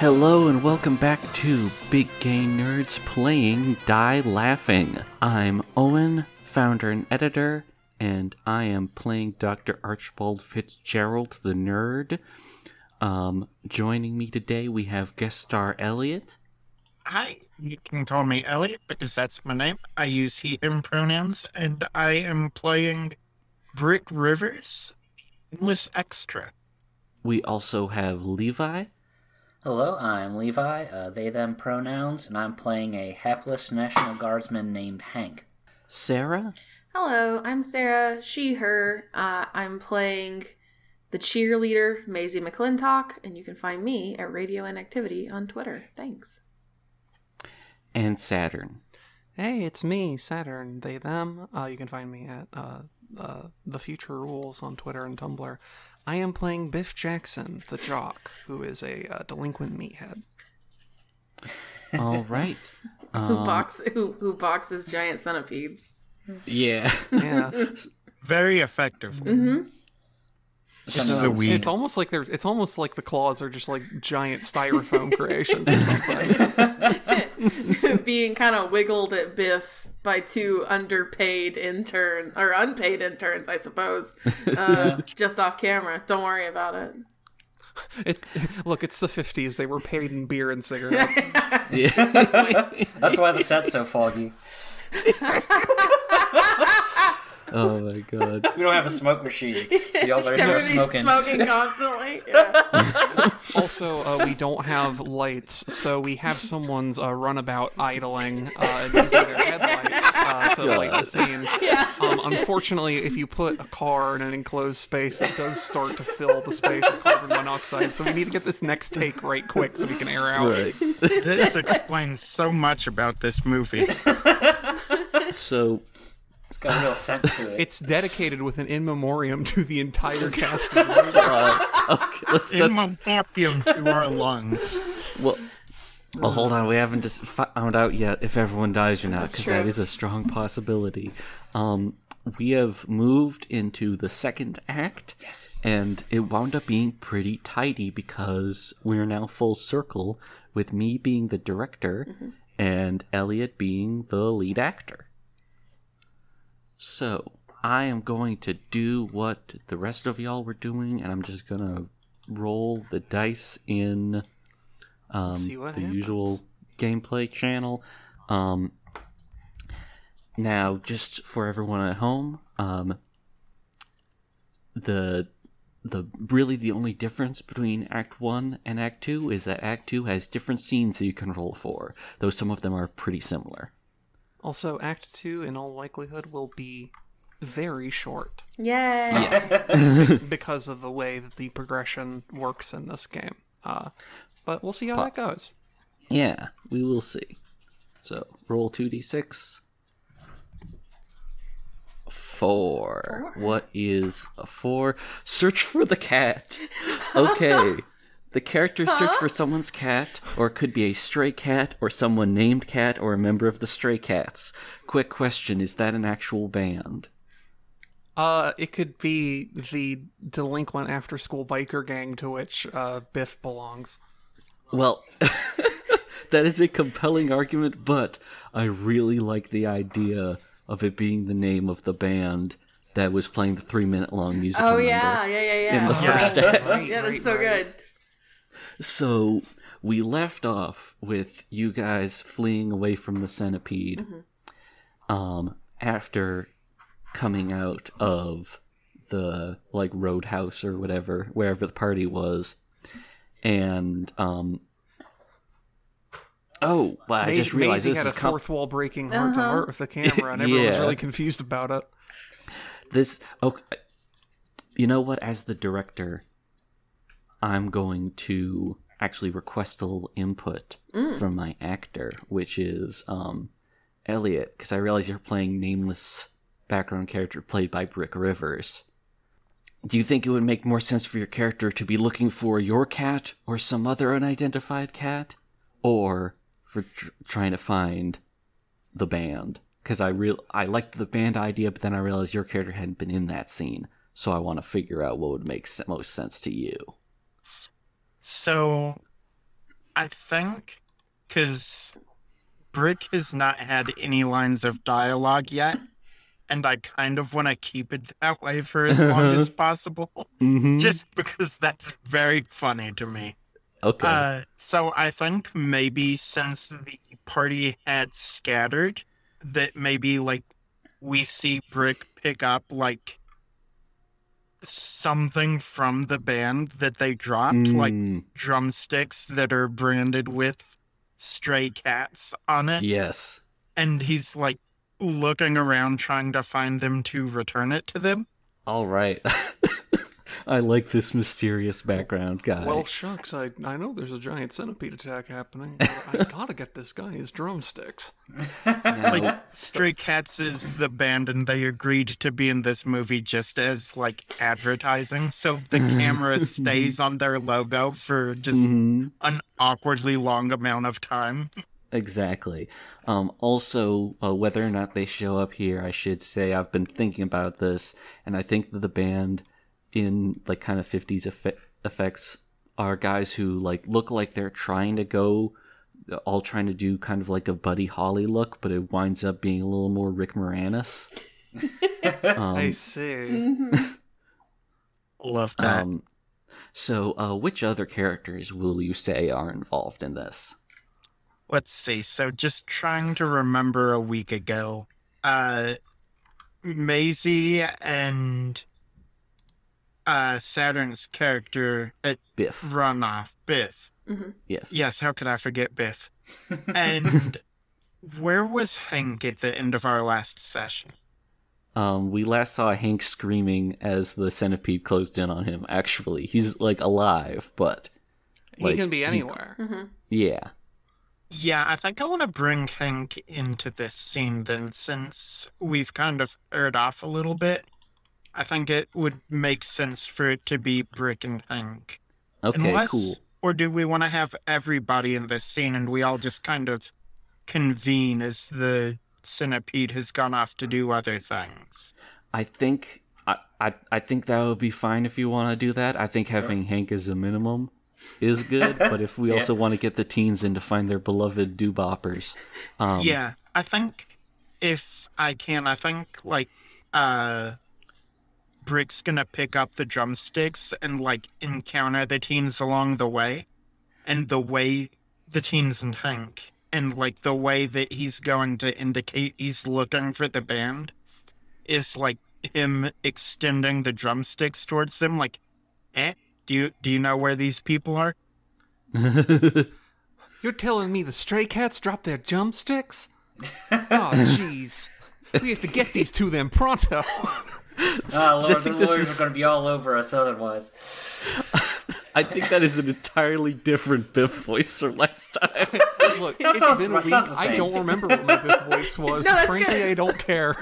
Hello and welcome back to Big Gay Nerds Playing Die Laughing. I'm Owen, founder and editor, and I am playing Dr. Archibald Fitzgerald the Nerd. Um, joining me today we have guest star Elliot. Hi, you can call me Elliot because that's my name. I use he, him pronouns, and I am playing Brick Rivers, English Extra. We also have Levi. Hello, I'm Levi, uh, they them pronouns, and I'm playing a hapless National Guardsman named Hank. Sarah. Hello, I'm Sarah, she, her. Uh, I'm playing the cheerleader, Maisie McClintock, and you can find me at Radio Inactivity on Twitter. Thanks. And Saturn. Hey, it's me, Saturn. They them. Uh, you can find me at uh, uh, the Future Rules on Twitter and Tumblr. I am playing Biff Jackson, the jock, who is a uh, delinquent meathead. All right. who Um, box who who boxes giant centipedes? Yeah. Yeah, Very effectively. Mm-hmm. This is the it's, weed. it's almost like there's. It's almost like the claws are just like giant styrofoam creations or something. Being kind of wiggled at Biff by two underpaid intern or unpaid interns, I suppose, uh, just off camera. Don't worry about it. It's look, it's the '50s. They were paid in beer and cigarettes. yeah. That's why the set's so foggy. Oh my god. We don't have a smoke machine, so y'all better start smoking. smoking constantly. Yeah. Also, uh, we don't have lights, so we have someone's uh, runabout idling uh, using their headlights uh, to light the scene. Um, unfortunately, if you put a car in an enclosed space, it does start to fill the space with carbon monoxide. So we need to get this next take right quick so we can air out. Right. This explains so much about this movie. So It's got a real scent to it. It's dedicated with an in memoriam to the entire cast of the movie. uh, okay, let's In memoriam to our lungs. well. Well, hold on. We haven't just found out yet if everyone dies or not, because that is a strong possibility. Um, we have moved into the second act, Yes. and it wound up being pretty tidy because we're now full circle with me being the director Mm-hmm. and Elliot being the lead actor. So I am going to do what the rest of y'all were doing, and I'm just gonna roll the dice in um, the happens. usual gameplay channel. Um, now, just for everyone at home, um, the the really the only difference between Act One and Act Two is that Act Two has different scenes that you can roll for, though some of them are pretty similar. Also, Act 2, in all likelihood, will be very short Yay. Yes. because of the way that the progression works in this game. Uh, but we'll see how that goes. Yeah, we will see. So roll two d six. Four. What is a four? Search for the cat. Okay. The characters search for someone's cat, or it could be a stray cat, or someone named cat, or a member of the Stray Cats. Quick question: Is that an actual band? Uh, it could be the delinquent after-school biker gang to which uh, Biff belongs. Well, that is a compelling argument, but I really like the idea of it being the name of the band that was playing the three minute long musical Oh number. yeah, yeah, yeah, yeah. in the yeah. first That's- act. Right, yeah, that's right, so right. good. So we left off with you guys fleeing away from the centipede um, after coming out of the like roadhouse or whatever, wherever the party was. And um Oh, well, I just realized Maisie this had is a com- fourth wall breaking heart to Uh-huh. heart with the camera, and everyone was really confused about it. this okay you know what as the director i'm going to actually request a little input from my actor which is um elliot because i realize you're playing nameless background character played by brick rivers. Do you think it would make more sense for your character to be looking for your cat or some other unidentified cat? Or for tr- trying to find the band? Because I real I liked the band idea, but then I realized your character hadn't been in that scene, so I want to figure out what would make s- most sense to you. So I think because Brick has not had any lines of dialogue yet, and I kind of want to keep it that way for as long as possible, Mhm. just because that's very funny to me. okay. Uh, so I think maybe since the party had scattered, that maybe like we see Brick pick up like something from the band that they dropped, like Mm, drumsticks that are branded with stray cats on it, yes. and he's like looking around trying to find them to return it to them. All right. I like this mysterious background guy. Well, shucks, I I know there's a giant centipede attack happening. But I gotta get this guy his drumsticks. Now- Like Stray Cats is the band, and they agreed to be in this movie just as like advertising. So the camera stays on their logo for just Mhm. an awkwardly long amount of time. Exactly. Um, also, uh, whether or not they show up here, I should say I've been thinking about this, and I think that the band in like kind of 50s effe- effects are guys who like look like they're trying to go, all trying to do kind of like a Buddy Holly look, but it winds up being a little more Rick Moranis. Um, I see. Mhm. Love that. um, so, uh, which other characters will you say are involved in this? Let's see. So just trying to remember a week ago, uh, Maisie and uh Saturn's character at Biff. Runoff, Biff. Yes. Yes, how could I forget Biff? And where was Hank at the end of our last session? Um, we last saw Hank screaming as the centipede closed in on him. Actually, he's like alive, but He can be anywhere. he- anywhere. yeah, Yeah, I think I want to bring Hank into this scene then, since we've kind of aired off a little bit. I think it would make sense for it to be Brick and Hank. okay, Unless, cool. Or do we want to have everybody in this scene and we all just kind of convene as the centipede has gone off to do other things? I think I, I I think that would be fine if you want to do that. I think having Hank as a minimum is good, but if we Yeah. also want to get the teens in to find their beloved dooboppers, um, yeah, I think if I can, I think like uh Brick's gonna pick up the drumsticks and like encounter the teens along the way. And the way the teens and Hank and like the way that he's going to indicate he's looking for the band is like him extending the drumsticks towards them like eh do you do you know where these people are You're telling me the stray cats dropped their drumsticks? Oh, jeez. We have to get these to them pronto. Ah, Lord, the think this lawyers is- are going to be all over us otherwise. I think that is an entirely different Biff voice from last time. Look, That it's sounds- been a that week. I don't remember what my Biff voice was. No, that's Frankly, good. I don't care.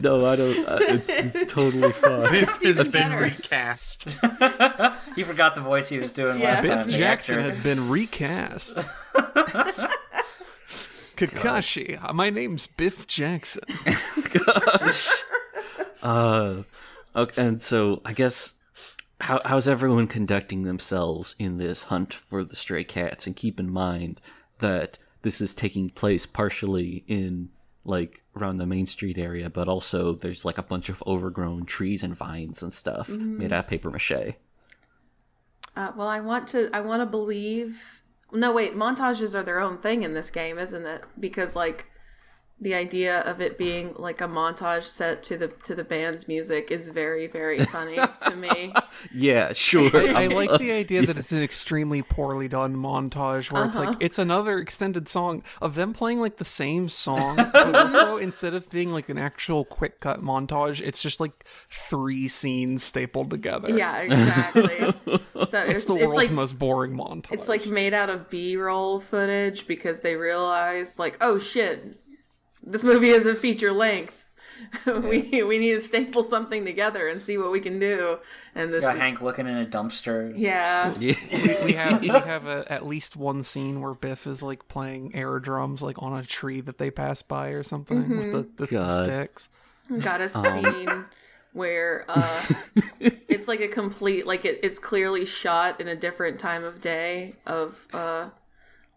no, I don't. Uh, it, it's totally fine. Biff has been better. recast He forgot the voice he was doing Yeah. last Biff time. Biff Jackson has been recast. Kakashi, my name's Biff Jackson. Uh, okay, and so I guess how how's everyone conducting themselves in this hunt for the stray cats? And keep in mind that this is taking place partially in like around the main street area, but also there's like a bunch of overgrown trees and vines and stuff made out of paper mache. Uh, well, I want to. I want to believe. No, wait. Montages are their own thing in this game, isn't it? Because like the idea of it being like a montage set to the to the band's music is very very funny to me. Yeah, sure. I like the idea that it's an extremely poorly done montage where it's Uh-huh. like it's another extended song of them playing like the same song, but also instead of being like an actual quick cut montage, it's just like three scenes stapled together. Yeah, exactly. So It's it's the it's world's like most boring montage. it's like made out of B-roll footage because they realized like, oh shit, this movie isn't feature length. we we need to staple something together and see what we can do. And this Got is, Hank looking in a dumpster. yeah. we have we have a, at least one scene where Biff is like playing air drums like on a tree that they pass by or something Mm-hmm. with the, the, the sticks. got a scene where uh it's like a complete like it, it's clearly shot in a different time of day of uh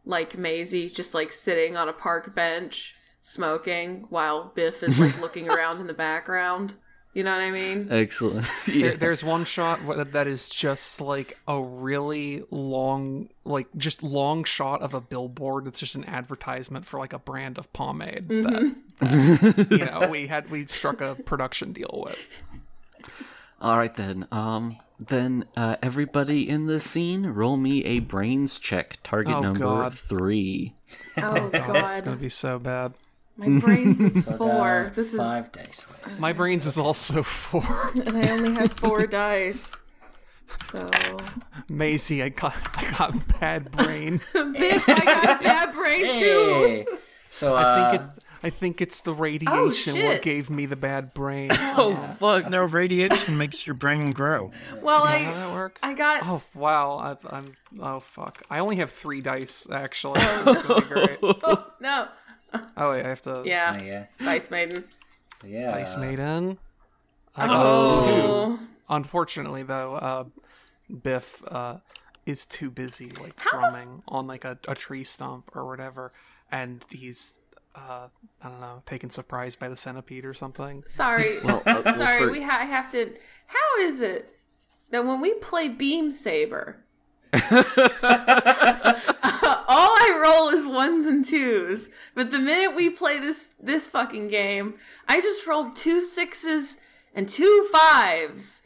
like Maisie, just like sitting on a park bench smoking while Biff is like looking around in the background. You know what I mean? Excellent. There, there's one shot that is just like a really long, like just long shot of a billboard. That's just an advertisement for like a brand of pomade that, that, you know we had we struck a production deal with. All right then. Um. Then uh, everybody in the scene, roll me a brains check. Target Oh, number God. three. Oh God! It's gonna be so bad. My brains is So four. got This is five dice. left. My brains is also four. and I only have four dice. So Maisie, I got I got bad brain. Biff, I got bad brain too. So uh, I think it's I think it's the radiation what gave me the bad brain. Oh fuck! No, radiation makes your brain grow. Well, How I that works? I got Oh wow! I, I'm oh fuck! I only have three dice actually. This is gonna be great. oh no. Oh wait, I have to. Yeah, yeah, Dice Maiden. yeah. Dice Maiden. I got two. Oh, Unfortunately, though, uh, Biff uh, is too busy like How the f- drumming on like a, a tree stump or whatever, and he's uh, I don't know, taken surprise by the centipede or something. sorry. Well, uh, well, sorry, for- we ha- I have to. How is it that when we play Beam Saber, all I roll is ones and twos, but the minute we play this this fucking game, I just rolled two sixes and two fives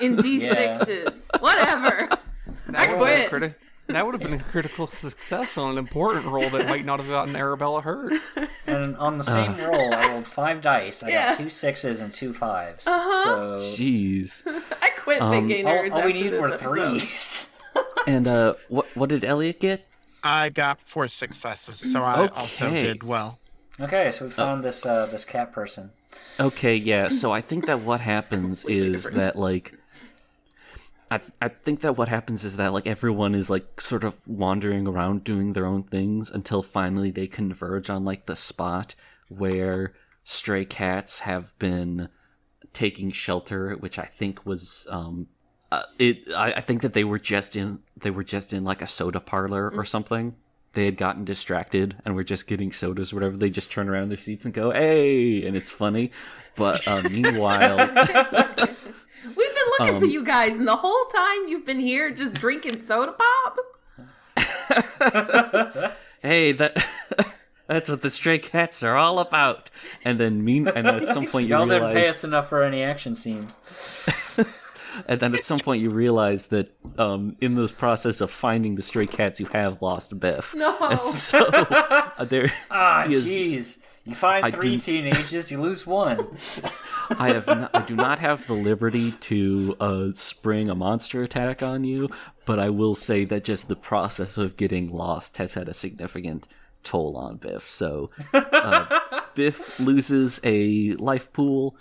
in d sixes. Whatever. I That would have quit. been criti- that would have been a critical success on an important roll that might not have gotten Arabella hurt. And on the same roll, I rolled five dice. I Yeah. got two sixes and two fives. Uh-huh. So Jeez. I quit Um, Big Gay all, Nerds all we after need this were episode. threes. And uh, what what did Elliot get? I got four successes, so I also did well. okay, so we found this uh, this cat person. Okay, yeah. So I think that what happens is that like I I think that what happens is that like everyone is like sort of wandering around doing their own things until finally they converge on like the spot where stray cats have been taking shelter, which I think was um uh, it I, I think that they were just in they were just in like a soda parlor or something. They had gotten distracted and were just getting sodas or whatever. They just turn around in their seats and go, "Hey!" and it's funny. But uh, meanwhile, We've been looking Um, for you guys, and the whole time you've been here just drinking soda pop. hey, that that's what the stray cats are all about. And then mean, and then at some point you Y'all didn't pay us enough for any action scenes. And then at some point you realize that um, in the process of finding the stray cats, you have lost Biff. No. And so uh, there, Ah, jeez. You find I three do- teenagers, you lose one. I have not, I do not have the liberty to uh, spring a monster attack on you, but I will say that just the process of getting lost has had a significant toll on Biff. So uh, Biff loses a life pool,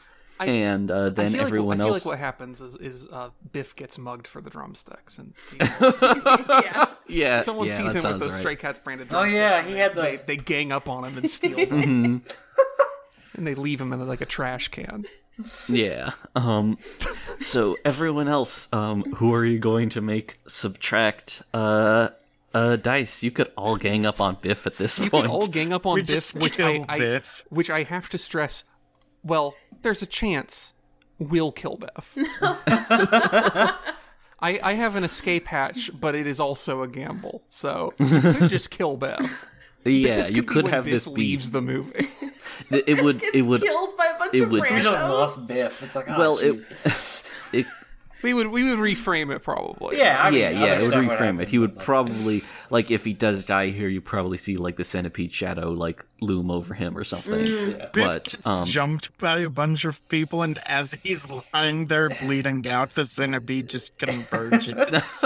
and uh, I then feel, everyone like, I feel else. like what happens is, is uh, Biff gets mugged for the drumsticks, and yeah. yeah, someone yeah, sees him with sounds those right. Stray Cats branded Oh, yeah, and he they, had the- they, they gang up on him and steal them, Mm-hmm. and they leave him in like a trash can. Yeah. Um. So everyone else, um, who are you going to make subtract uh uh dice? You could all gang up on Biff at this You point. could all gang up on We Biff, just which I, kill I Biff. which I have to stress. Well, there's a chance we'll kill Biff. I, I have an escape hatch, but it is also a gamble. So you could just kill Biff. yeah, This you be could when have Biff this be. leaves the movie. It, it would. Gets It would. killed by a bunch it of would- We just lost Biff. It's like, oh, Well, it, jeez. it. We would we would reframe it probably. yeah, I mean, Yeah, yeah. other It would stuff reframe happen, it. He would like, probably like if he does die here, you probably see like the centipede shadow like loom over him or something. Biff But um, jumped by a bunch of people, and as he's lying there bleeding out, the centipede just converges.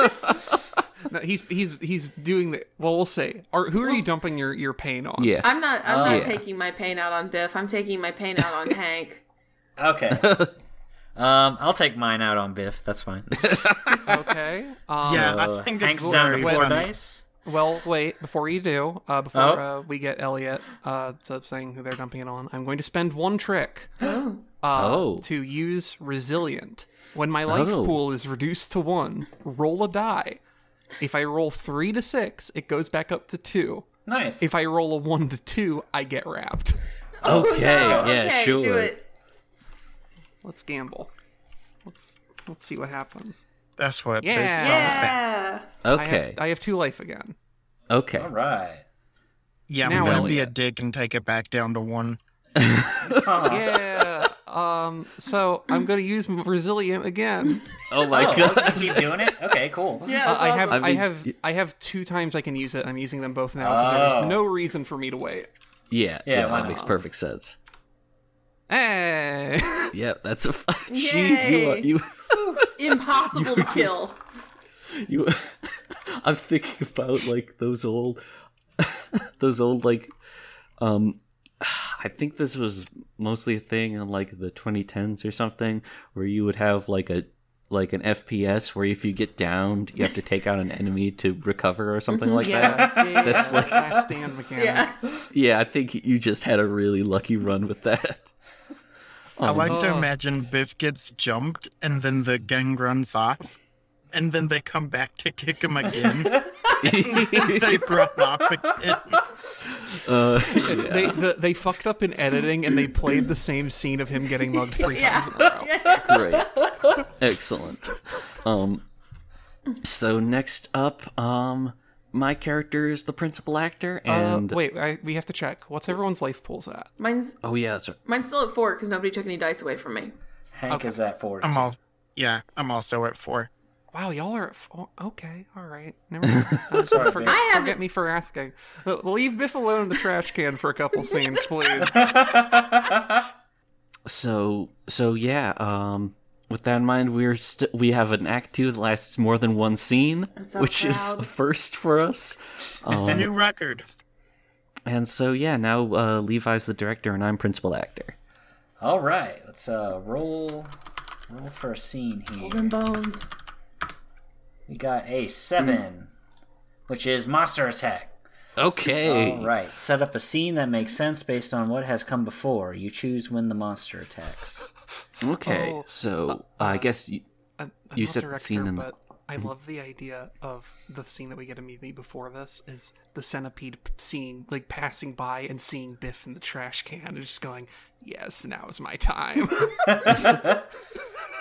No, he's he's he's doing the. Well, we'll see. Are, who are you dumping your, your pain on? yeah. I'm not. I'm Oh. not Yeah. taking my pain out on Biff. I'm taking my pain out on Hank. Okay. um, I'll take mine out on Biff. That's fine. Okay. Um, yeah, I think Hank's it's down very to four funny. dice. Well, wait. Before you do, uh, before Oh. uh, we get Elliot uh, saying who they're dumping it on, I'm going to spend one trick Oh. uh, Oh. to use resilient. When my life Oh. pool is reduced to one, roll a die. If I roll three to six, it goes back up to two. Nice. If I roll a one to two, I get wrapped. Okay, yeah, okay, sure. Do it. Let's gamble. Let's let's see what happens. That's what. Yeah. Big's all about. Yeah. I Okay, have, I have two life again. okay. All right. Yeah, Now I'm gonna Elliot. be a dick and take it back down to one. Yeah. Um. So I'm gonna use resilient again. Oh my oh, god. you keep doing it? Okay, cool. Yeah. Uh, that's I have I I, have I have two times I can use it. I'm using them both now because Oh. there's no reason for me to wait. Yeah, Yeah, yeah, that makes perfect sense. Hey. Yeah, that's a f- jeez. You are Yay. you Impossible to kill. you. I'm thinking about like those old, those old like, um, I think this was mostly a thing in like the 2010s or something, where you would have like a like an FPS where if you get downed, you have to take out an enemy to recover or something like that. yeah, yeah, That's yeah, like- last stand mechanic. Yeah. Yeah, I think you just had a really lucky run with that. I like to Oh. imagine Biff gets jumped and then the gang runs off, and then they come back to kick him again. they run off again. Uh, They the, they fucked up in editing and they played the same scene of him getting mugged three Yeah. times in a row. Great. Excellent. Um so next up, um my character is the principal actor and uh, wait, I, we have to check. What's everyone's life pools at? Mine's Oh yeah, that's right. mine's still at four because nobody took any dice away from me. Hank is at four. I'm all. Yeah, I'm also at four. Wow, y'all are at four. okay. All right, never mind. Uh, Sorry, forget, Biff. I haven't- forget me for asking. Uh, Leave Biff alone in the trash can for a couple scenes, please. So so yeah, um with that in mind, we're st- we have an act two that lasts more than one scene, so which is a first for us. Um, New record. and so yeah, now uh, Levi's the director and I'm principal actor. All right, let's uh roll roll for a scene here. Golden bones. We got a seven, which is monster attack. Okay. All right, set up a scene that makes sense based on what has come before. You choose when the monster attacks. Okay. Oh, so I guess you, I'm, I'm You said the director, scene in- but I love the idea of the scene that we get immediately before this is the centipede p- seeing, like, passing by and seeing Biff in the trash can and just going, "Yes, now is my time."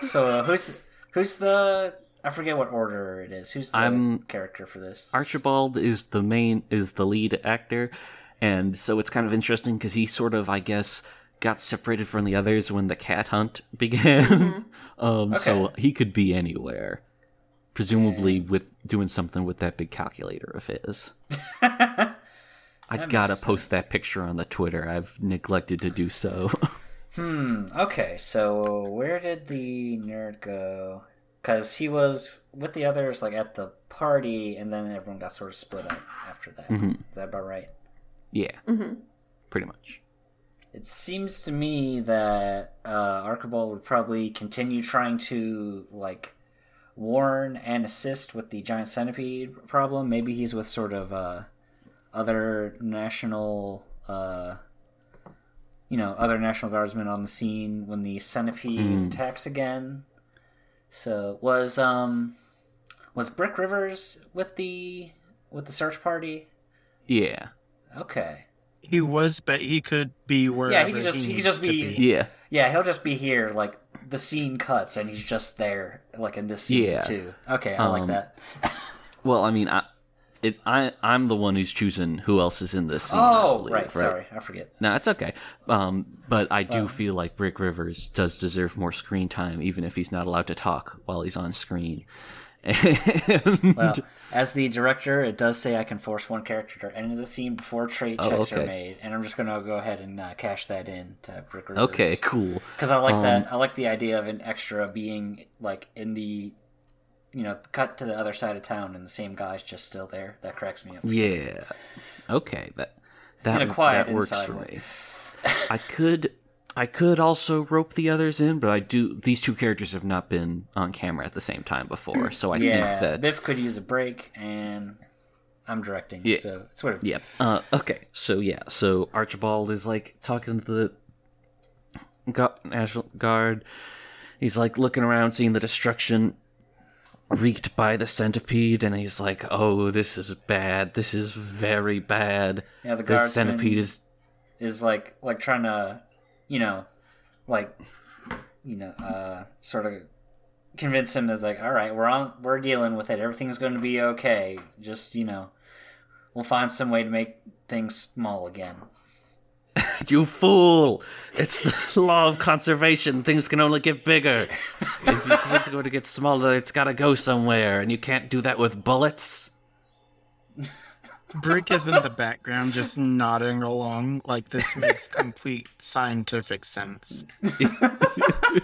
So uh, who's who's the I forget what order it is. Who's the I'm- character for this? Archibald is the main is the lead actor, and so it's kind of interesting because he sort of, I guess, got separated from the others when the cat hunt began. um, So he could be anywhere, presumably with doing something with that big calculator of his. I gotta post sense. that picture on the Twitter. I've neglected to do so. Hmm. Okay. So where did the nerd go? Because he was with the others, like at the party, and then everyone got sort of split up after that. Is Mhm. that about right? yeah, Mm-hmm. pretty much. It seems to me that uh, Archibald would probably continue trying to like warn and assist with the giant centipede problem. Maybe he's with sort of uh, other national, uh, you know, other national guardsmen on the scene when the centipede Mm. attacks again. So was um was Brick Rivers with the with the search party? Yeah, Okay. He was, but he could be wherever could just- he could needs just to be- yeah. Yeah, he'll just be here, like the scene cuts, and he's just there, like in this scene Yeah. too. Okay, I like Um, that. Well, I mean, I, it, I, I'm the one who's choosing who else is in this scene. Oh, believe, right, Sorry, I forget. No, it's okay. Um, but I do feel like Rick Rivers does deserve more screen time, even if he's not allowed to talk while he's on screen. And Well, as the director, it does say I can force one character to enter the scene before trait Oh, checks are made, and I'm just gonna go ahead and uh, cash that in to Brick Rivers. okay, cool. Because I like Um, that. I like the idea of an extra being like in the, you know, cut to the other side of town, and the same guy's just still there. That cracks me up. Yeah. Okay, that that In a quiet that works for me. I could I could also rope the others in, but I do. These two characters have not been on camera at the same time before, so I yeah, think that Biff could use a break, and I'm directing, Yeah. so it's whatever. Yep. Uh, okay. So yeah. So Archibald is like talking to the Gu- National Guard. He's like looking around, seeing the destruction, wreaked by the centipede, and he's like, "Oh, this is bad. This is very bad. Yeah, the the centipede is." is like like trying to, you know, like, you know, uh, sort of convince him that's like, all right, we're on, we're dealing with it. Everything's going to be okay. Just you know, we'll find some way to make things small again. You fool! It's the law of conservation. Things can only get bigger. if things are going to get smaller, it's got to go somewhere, and you can't do that with bullets. Brick is in the background just nodding along like this makes complete scientific sense.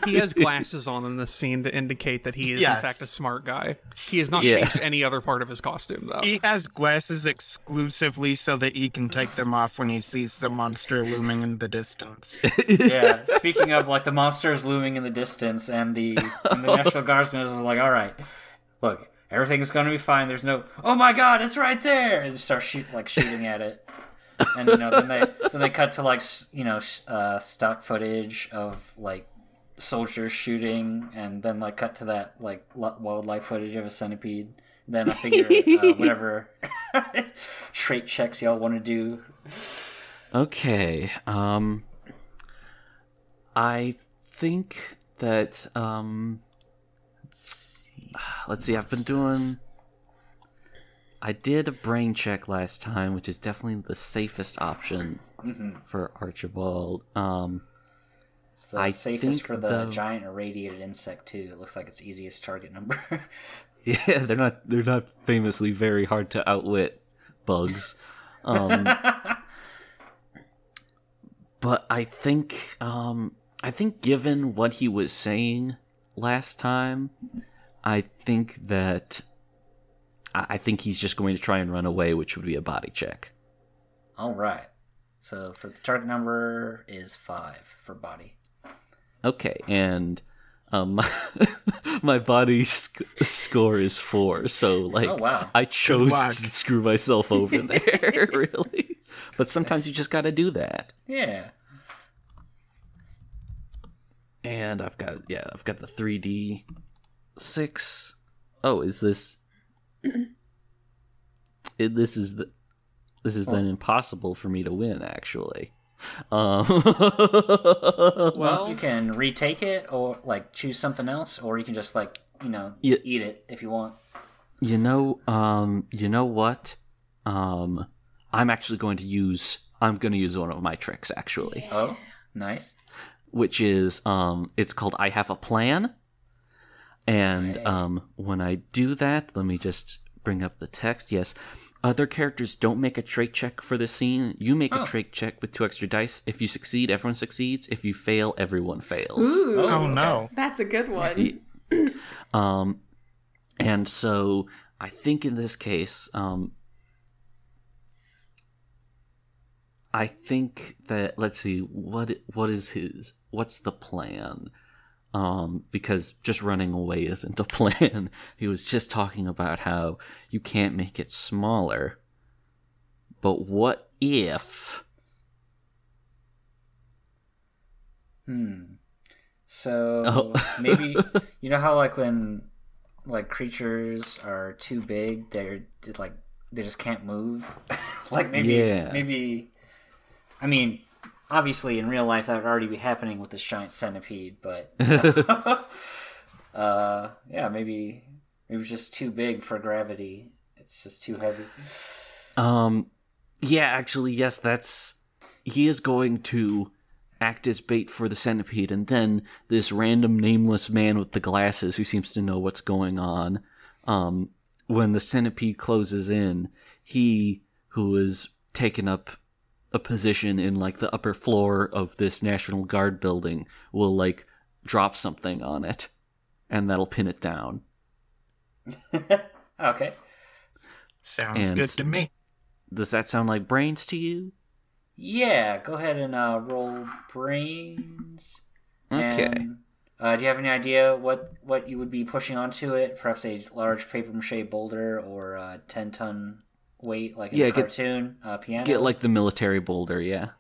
He has glasses on in this scene to indicate that he is Yes. in fact a smart guy. He has not Yeah. changed any other part of his costume though. He has glasses exclusively so that he can take them off when he sees the monster looming in the distance. yeah. Speaking of like the monster is looming in the distance, and the and the National Guardsman is like, all right, look, everything's gonna be fine. There's no, oh my god, it's right there, and start shoot like shooting at it. And you know, then they then they cut to like you know uh, stock footage of like soldiers shooting, and then like cut to that like wildlife footage of a centipede. Then I figure uh, whatever trait checks y'all want to do. Okay. Um I think that um let's see. Let's see. I've been doing I did a brain check last time, which is definitely the safest option for Archibald. Um It's the I safest think for the the- giant irradiated insect too. It looks like its easiest target number. yeah, they're not they're not famously very hard to outwit bugs. Um but I think um I think given what he was saying last time, I think that I I think he's just going to try and run away, which would be a body check. All right. So for the target number is five for body. Okay, and um, my body sc- score is four, so like Oh, wow. I chose to screw myself over there, really. But sometimes you just got to do that. Yeah. And I've got yeah, I've got the three D six. Oh, is this? it, this is the. This is then impossible for me to win. Actually, um, Well, you can retake it or like choose something else, or you can just like you know Yeah. eat it if you want. You know, um, you know what? Um, I'm actually going to use. I'm going to use one of my tricks actually, Oh, nice. which is um, it's called I have a plan. And Right. um, when I do that, let me just bring up the text. Yes, other characters don't make a trait check for this scene. You make Oh. a trait check with two extra dice. If you succeed, everyone succeeds. If you fail, everyone fails. Ooh, Oh no. that's a good one. Um, and so I think in this case, um, I think that let's see what what is his what's the plan? Um, because just running away isn't a plan. he was just talking about how you can't make it smaller. But what if? Hmm. So Oh. maybe you know how like when like creatures are too big, they're like they just can't move. like maybe Yeah. maybe I mean obviously in real life that would already be happening with this giant centipede, but uh yeah, maybe it was just too big for gravity. It's just too heavy. Um, yeah, actually, yes, that's. He is going to act as bait for the centipede, and then this random nameless man with the glasses who seems to know what's going on. Um, when the centipede closes in, he, who is taken up a position in like the upper floor of this National Guard building, will like drop something on it, and that'll pin it down. okay. Sounds And- good to me. Does that sound like brains to you? Yeah, go ahead and uh, roll brains. Okay. And, uh, do you have any idea what, what you would be pushing onto it? Perhaps a large paper mache boulder or a 10 ton weight like in Yeah, a get- cartoon uh, piano? Get like the military boulder, yeah.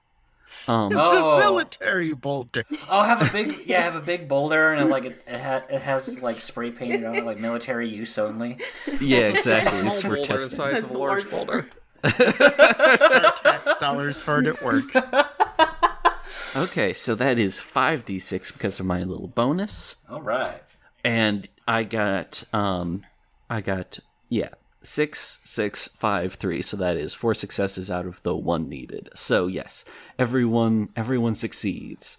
Um, Oh. The military boulder. Oh, have a big yeah, have a big boulder and it, like it it, ha- it has like spray painted on it like military use only. yeah, exactly. Small It's for boulder the testing. size That's of a large large boulder. Tax dollars hard at work. Okay, so that is five d six because of my little bonus, All right. and I got um, I got yeah six six five three. So that is four successes out of the one needed. So yes, everyone everyone succeeds.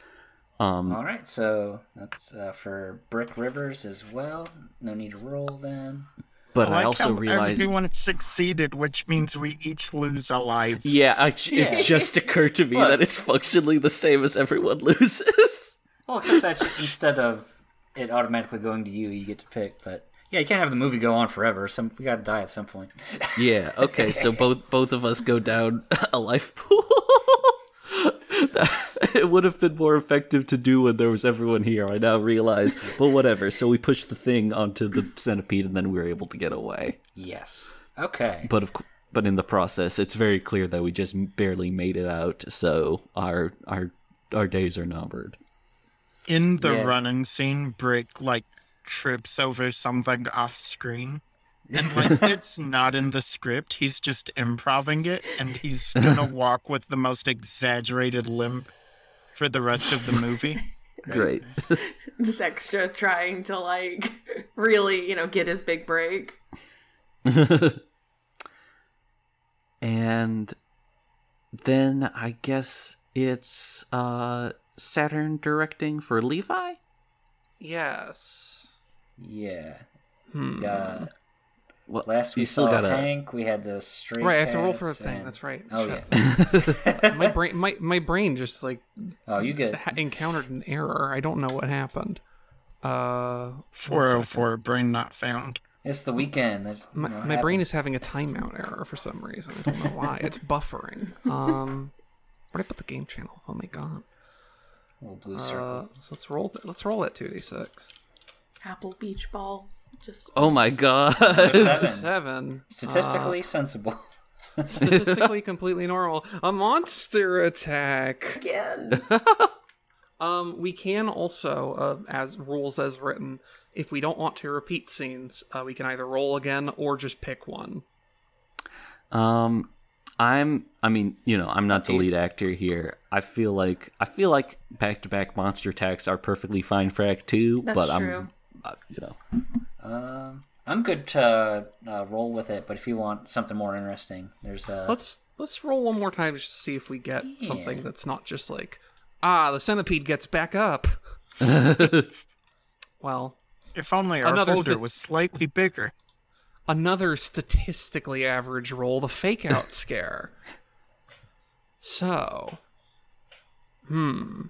Um, All right. So that's uh, for Brick Rivers as well. No need to roll then. but I I like also how realized. everyone succeeded, which means we each lose a life. Yeah, I, Yeah. it just occurred to me What? that it's functionally the same as everyone loses. Well, except that instead of it automatically going to you, you get to pick. But yeah, you can't have the movie go on forever. Some we got to die at some point. Yeah. Okay. So both both of us go down a life pool. it would have been more effective to do when there was everyone here. I now realize. But whatever. So we pushed the thing onto the centipede, and then we were able to get away. Yes. Okay. But of cou- but in the process, it's very clear that we just barely made it out. So our our our days are numbered. In the Yeah. running scene, Brick like trips over something off screen. And like it's not in the script, he's just improving it and he's gonna walk with the most exaggerated limp for the rest of the movie. Great. This extra trying to like really, you know, get his big break. and then I guess it's uh Saturn directing for Levi. Yes. Yeah. Hmm. Uh, Well, last week we still saw gotta. Hank. We had the straight. Right, I have to roll for a thing. and- That's right. Oh Shit. yeah. my brain, my my brain just like Oh, you good? ha- encountered an error. I don't know what happened. Uh, 404 brain not found. It's the weekend. That's, my, you know, my brain is having a timeout error for some reason. I don't know why. it's buffering. Um, where did I put the game channel? Oh my god. little blue circle. Uh, so let's roll. Th- let's roll that two d six. Apple beach ball. Just Oh my god. Seven. Seven. Statistically sensible. Statistically completely normal. A monster attack. again. Um, we can also, uh, as rules as written, if we don't want to repeat scenes, uh, we can either roll again or just pick one. Um, I'm. I mean, you know, I'm not the lead actor here. I feel like I feel like back-to-back monster attacks are perfectly fine for Act Two, That's but true. I'm, uh, you know, Um, I'm good to uh, roll with it, but if you want something more interesting, there's a... Let's let's roll one more time just to see if we get Yeah. something that's not just like, ah, the centipede gets back up. well, If only our Another folder st- was slightly bigger. another statistically average roll, the fake out scare. So, hmm.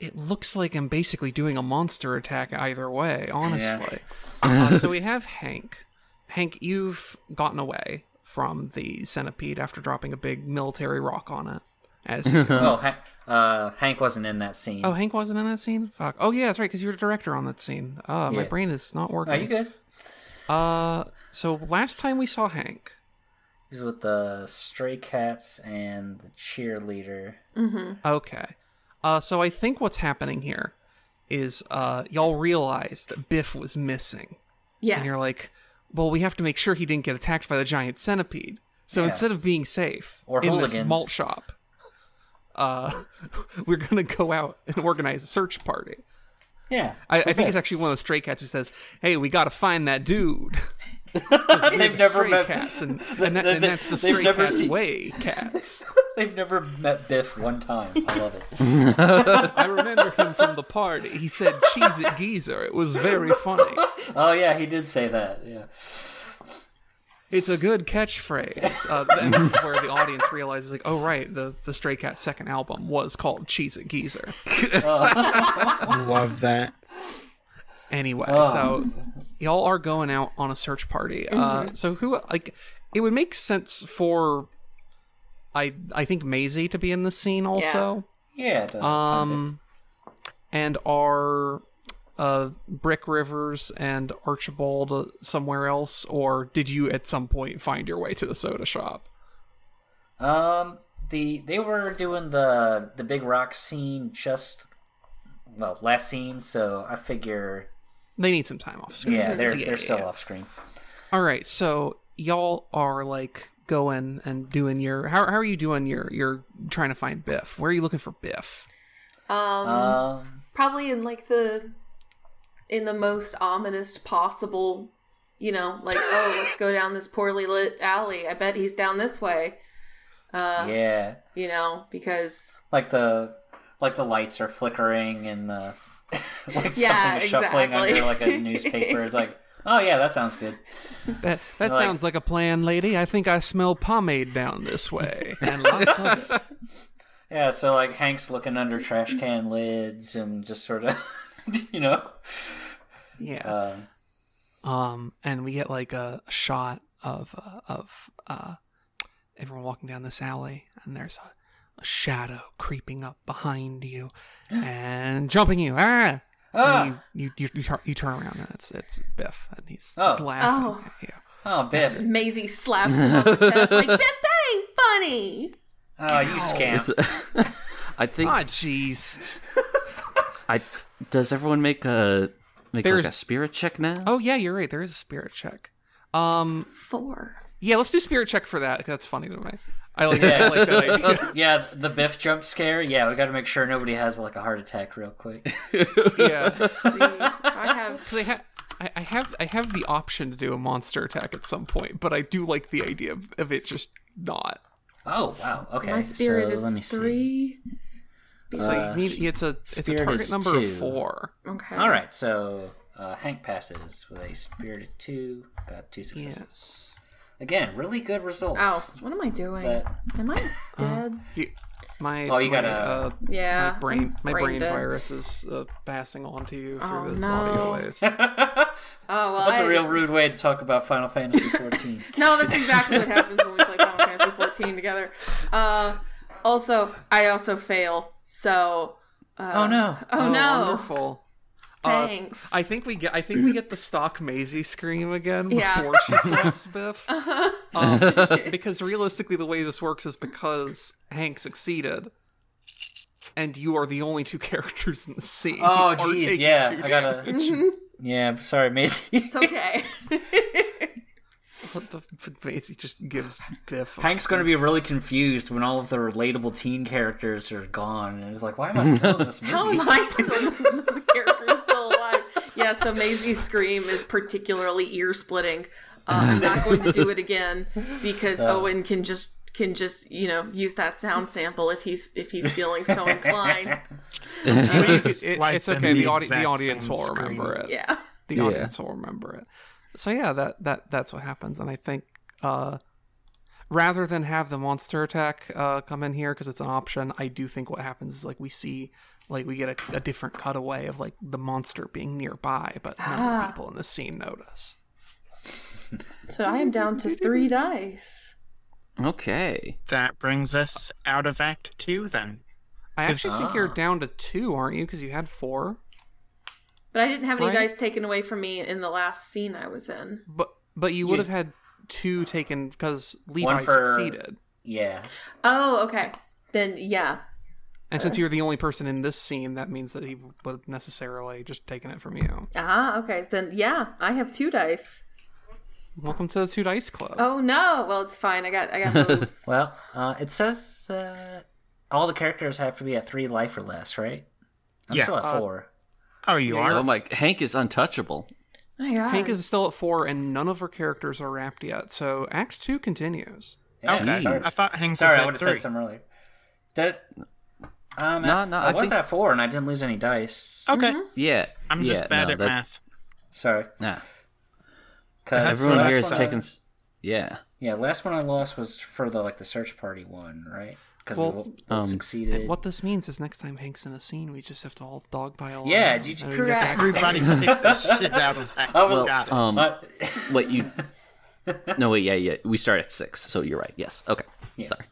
It looks like I'm basically doing a monster attack either way, honestly. uh, so we have Hank. Hank, you've gotten away from the centipede after dropping a big military rock on it. As you oh, ha- uh, Hank wasn't in that scene. oh, Hank wasn't in that scene. Fuck. Oh yeah, that's right, because you were the director on that scene. Uh, my brain is not working. Are you good? Uh, so last time we saw Hank, He's with the stray cats and the cheerleader. okay. Uh, so I think what's happening here is uh, y'all realize that Biff was missing, Yes. and you're like, well, we have to make sure he didn't get attacked by the giant centipede. So Yeah. instead of being safe Or in this malt shop, uh, we're gonna go out and organize a search party. Yeah, I, I think it's actually one of the stray cats who says, "Hey, we got to find that dude." they've never met cats, and, and, that, and that's the stray cats seen- way cats. They've never met Biff one time. I love it. I remember him from the party. He said "cheese it geezer." It was very funny. Oh yeah, he did say that. Yeah. It's a good catchphrase. Uh, and this is where the audience realizes, like, oh right, the the Stray Cats' second album was called "Cheese It Geezer." Love that. Anyway, Oh. so y'all are going out on a search party. Uh, so who like it would make sense for I I think Maisie to be in the scene also. Yeah. it does. Um, and are uh Brick Rivers and Archibald uh, somewhere else, or did you at some point find your way to the soda shop? Um, the they were doing the the big rock scene just well last scene, so I figure They need some time off screen. yeah they're Yeah, they're yeah, still yeah. off screen. All right, so y'all are like going and doing your how how are you doing your you're trying to find Biff? Where are you looking for Biff? Um, Um, probably in like the in the most ominous possible you know like oh let's go down this poorly lit alley i bet he's down this way uh yeah, you know because like the like the lights are flickering and the like Yeah, something is shuffling exactly. under like a newspaper. It's like, oh yeah, that sounds good. That that Like- sounds like a plan, lady. I think I smell pomade down this way, and lots of it. Yeah, so like Hank's looking under trash can lids and just sort of, you know, Yeah. um, Um, and we get like a shot of uh, of uh, everyone walking down this alley, and there's a, a shadow creeping up behind you and jumping you. Ah! Ah! You, you, you, you, turn, you turn around and it's it's Biff, and he's, Oh. he's laughing Oh. at you. oh Biff, Maisie slaps him on the chest like biff that ain't funny oh you scam. I think Ah, jeez. I does everyone make a make There's- like a spirit check now? Oh yeah, you're right. There is a spirit check. Um, four yeah, let's do spirit check for that. 'cause That's funny to me. I like, I like that idea. yeah, the Biff jump scare. Yeah, we got to make sure nobody has like a heart attack real quick. Yeah. see i have 'Cause I, ha- I, I have I have the option to do a monster attack at some point, but I do like the idea of, of it just not. Oh wow, okay. my spirit so is let me see. three So Uh, you need it's a it's a target number two. of four. okay All right, so uh, Hank passes with a spirit of two, got two successes. Yes. Again, really good results. oh what am i doing But am i dead You, my Oh, you my, gotta- uh, yeah my brain my brain dead. virus is uh, passing on to you through Oh, the no. audio waves. oh well that's I, a real rude way to talk about Final Fantasy XIV. No, that's exactly what happens when we play Final Fantasy 14 together. Uh, also, I also fail. So, uh, oh no! oh, no, Wonderful. Uh, thanks. I think we get I think we get the stock Maisie scream again Yeah. before she slaps Biff. Um, because realistically, the way this works is because Hank succeeded, and you are the only two characters in the scene. Oh who jeez, yeah, I gotta. damage. Yeah, sorry, Maisie. it's okay. What the Maisie just gives Biff. a Hank's gonna be really confused when all of the relatable teen characters are gone, and he's like, "Why am I still in this movie?" How am I still the character is still alive? Yeah, so Maisie's scream is particularly ear splitting. Uh, I'm not going to do it again because Owen can just can just you know use that sound sample if he's if he's feeling so inclined. It- it- it's okay. the The, audi- the audience will scream. remember it. Yeah. the Yeah. audience will remember it. So yeah, that that that's what happens, and I think uh, rather than have the monster attack uh, come in here because it's an option, I do think what happens is like we see like we get a, a different cutaway of like the monster being nearby, but none of the people in the scene notice. So I am down to three dice. Okay. That brings us out of Act Two. Then I actually think you're Ah. down to two, aren't you? Because you had four. But I didn't have any Right. dice taken away from me in the last scene I was in. But but you would have had two taken because Levi for- succeeded. Yeah, Oh, okay. Then yeah. And since you're the only person in this scene, that means that he would have necessarily just taken it from you. Ah, okay. Then yeah, I have two dice. Welcome to the Two Dice Club. Oh no. Well, it's fine. I got I got moves. Well, uh, it says that all the characters have to be at three life or less, right? I'm Yeah. still at Uh, four. oh, you are? Oh are. my, Hank is untouchable. My God. Hank is still at four, and none of her characters are wrapped yet. So Act Two continues. Yeah, Okay, Sorry, I thought Hank sorry was I would have said some earlier. Did um, No, no, I, I was think- at four and I didn't lose any dice. Okay, Yeah. I'm just yeah, bad no, at that- math. Sorry, Nah. 'Cause Everyone last here is one I- Yeah. Yeah, last one I lost was for the like the search party one, right? Because we Well, both um, succeeded. What this means is next time Hank's in a scene, we just have to all dogpile. Yeah, on. did you- And we Correct. act- Everybody kick the shit out of that. Oh, well, Got it. Um. Uh, Wait, you. No, wait. Yeah, yeah. We start at six, so you're right. Yes. Okay. Sorry.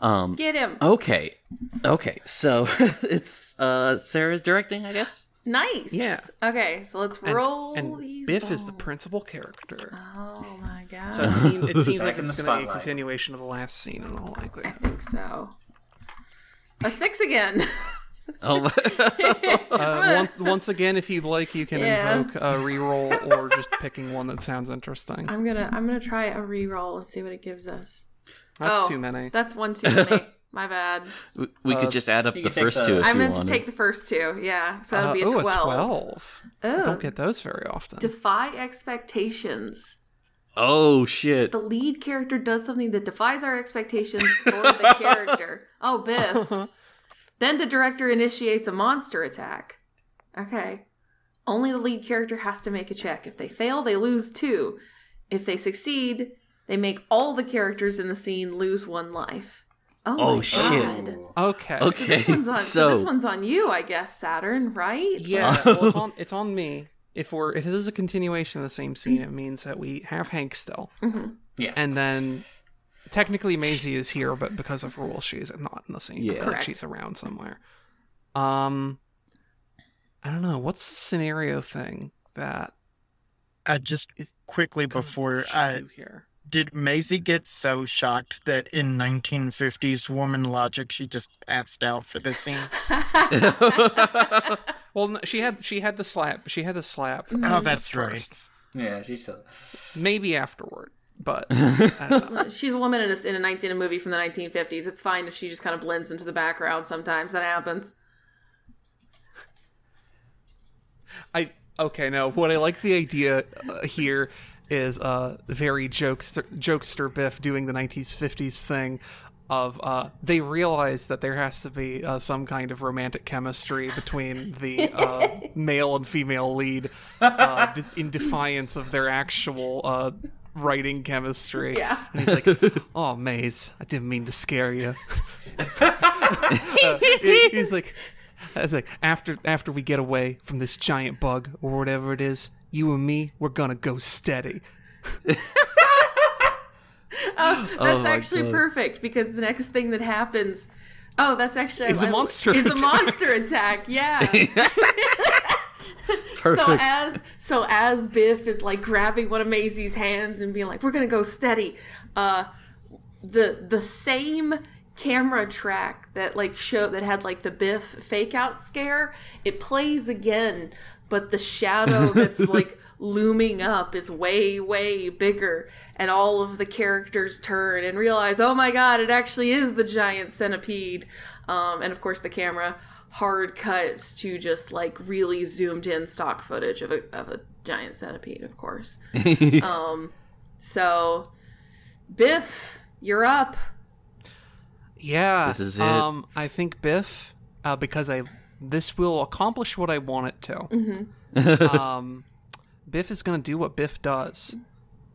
Um. Get him. Okay. Okay. So it's uh Sarah's directing, I guess. Nice. Yeah. Okay, so let's And, roll and these. Biff is the principal character. Oh my god. So it seems, it seems like in this the is going to be a continuation of the last scene in all I think so. A six again. Oh, Uh, once, once again, if you'd like, you can Yeah. invoke a reroll or just picking one that sounds interesting. I'm gonna I'm gonna try a re-roll and see what it gives us. That's oh, too many. That's one too many. My bad. we, we Uh, could just add up the first the- two if I'm gonna just take the first two. Yeah, so that'll Uh, be a ooh, twelve. 12. Oh. Don't get those very often. Defy expectations. Oh shit! The lead character does something that defies our expectations for the character. Oh, Biff. then the director initiates a monster attack. Okay. Only the lead character has to make a check. If they fail, they lose two. If they succeed, they make all the characters in the scene lose one life. Oh, Oh, my shit. god. okay. Okay, This one's on, so, so this one's on you, I guess, Saturn, right? Yeah, well, it's on it's on me. If we're if this is a continuation of the same scene, it means that we have Hank still, Yes. and then technically Maisie is here, but because of rules, she is not in the scene. Yeah. Correct. she's around somewhere. Um, I don't know. What's the scenario thing that Uh, just quickly before, I. Do here? Did Maisie get so shocked that in 1950s woman logic she just passed out for the scene? Well, she had she had the slap. She had the slap. Oh, that's right. yeah, she's still. Maybe afterward, but I don't know. She's a woman in a, in a 19 a movie from the 1950s. It's fine if she just kind of blends into the background sometimes. That happens. I okay. now what I like the idea uh, here is uh very jokester jokester Biff doing the 1950s thing of uh they realize that there has to be uh, some kind of romantic chemistry between the uh, male and female lead uh, de- in defiance of their actual uh writing chemistry Yeah. and he's like oh maze i didn't mean to scare you Uh, he- he's like it's like after after we get away from this giant bug or whatever it is you and me we're gonna go steady That's my actually God. perfect because the next thing that happens. Oh, that's actually Is a I- monster Is a monster attack. Yeah. perfect. So as so as Biff is like grabbing one of Maisie's hands and being like, "We're gonna go steady," uh, the the same camera track that like show that had like the Biff fake out scare, it plays again, but the shadow that's like looming up is way way bigger, and all of the characters turn and realize, "Oh my god, it actually is the giant centipede," um, and of course the camera hard cuts to just like really zoomed in stock footage of a, of a giant centipede, of course. um, so, Biff, you're up. yeah This is it. um i think biff uh, because i this will accomplish what i want it to Mm-hmm. um biff is gonna do what biff does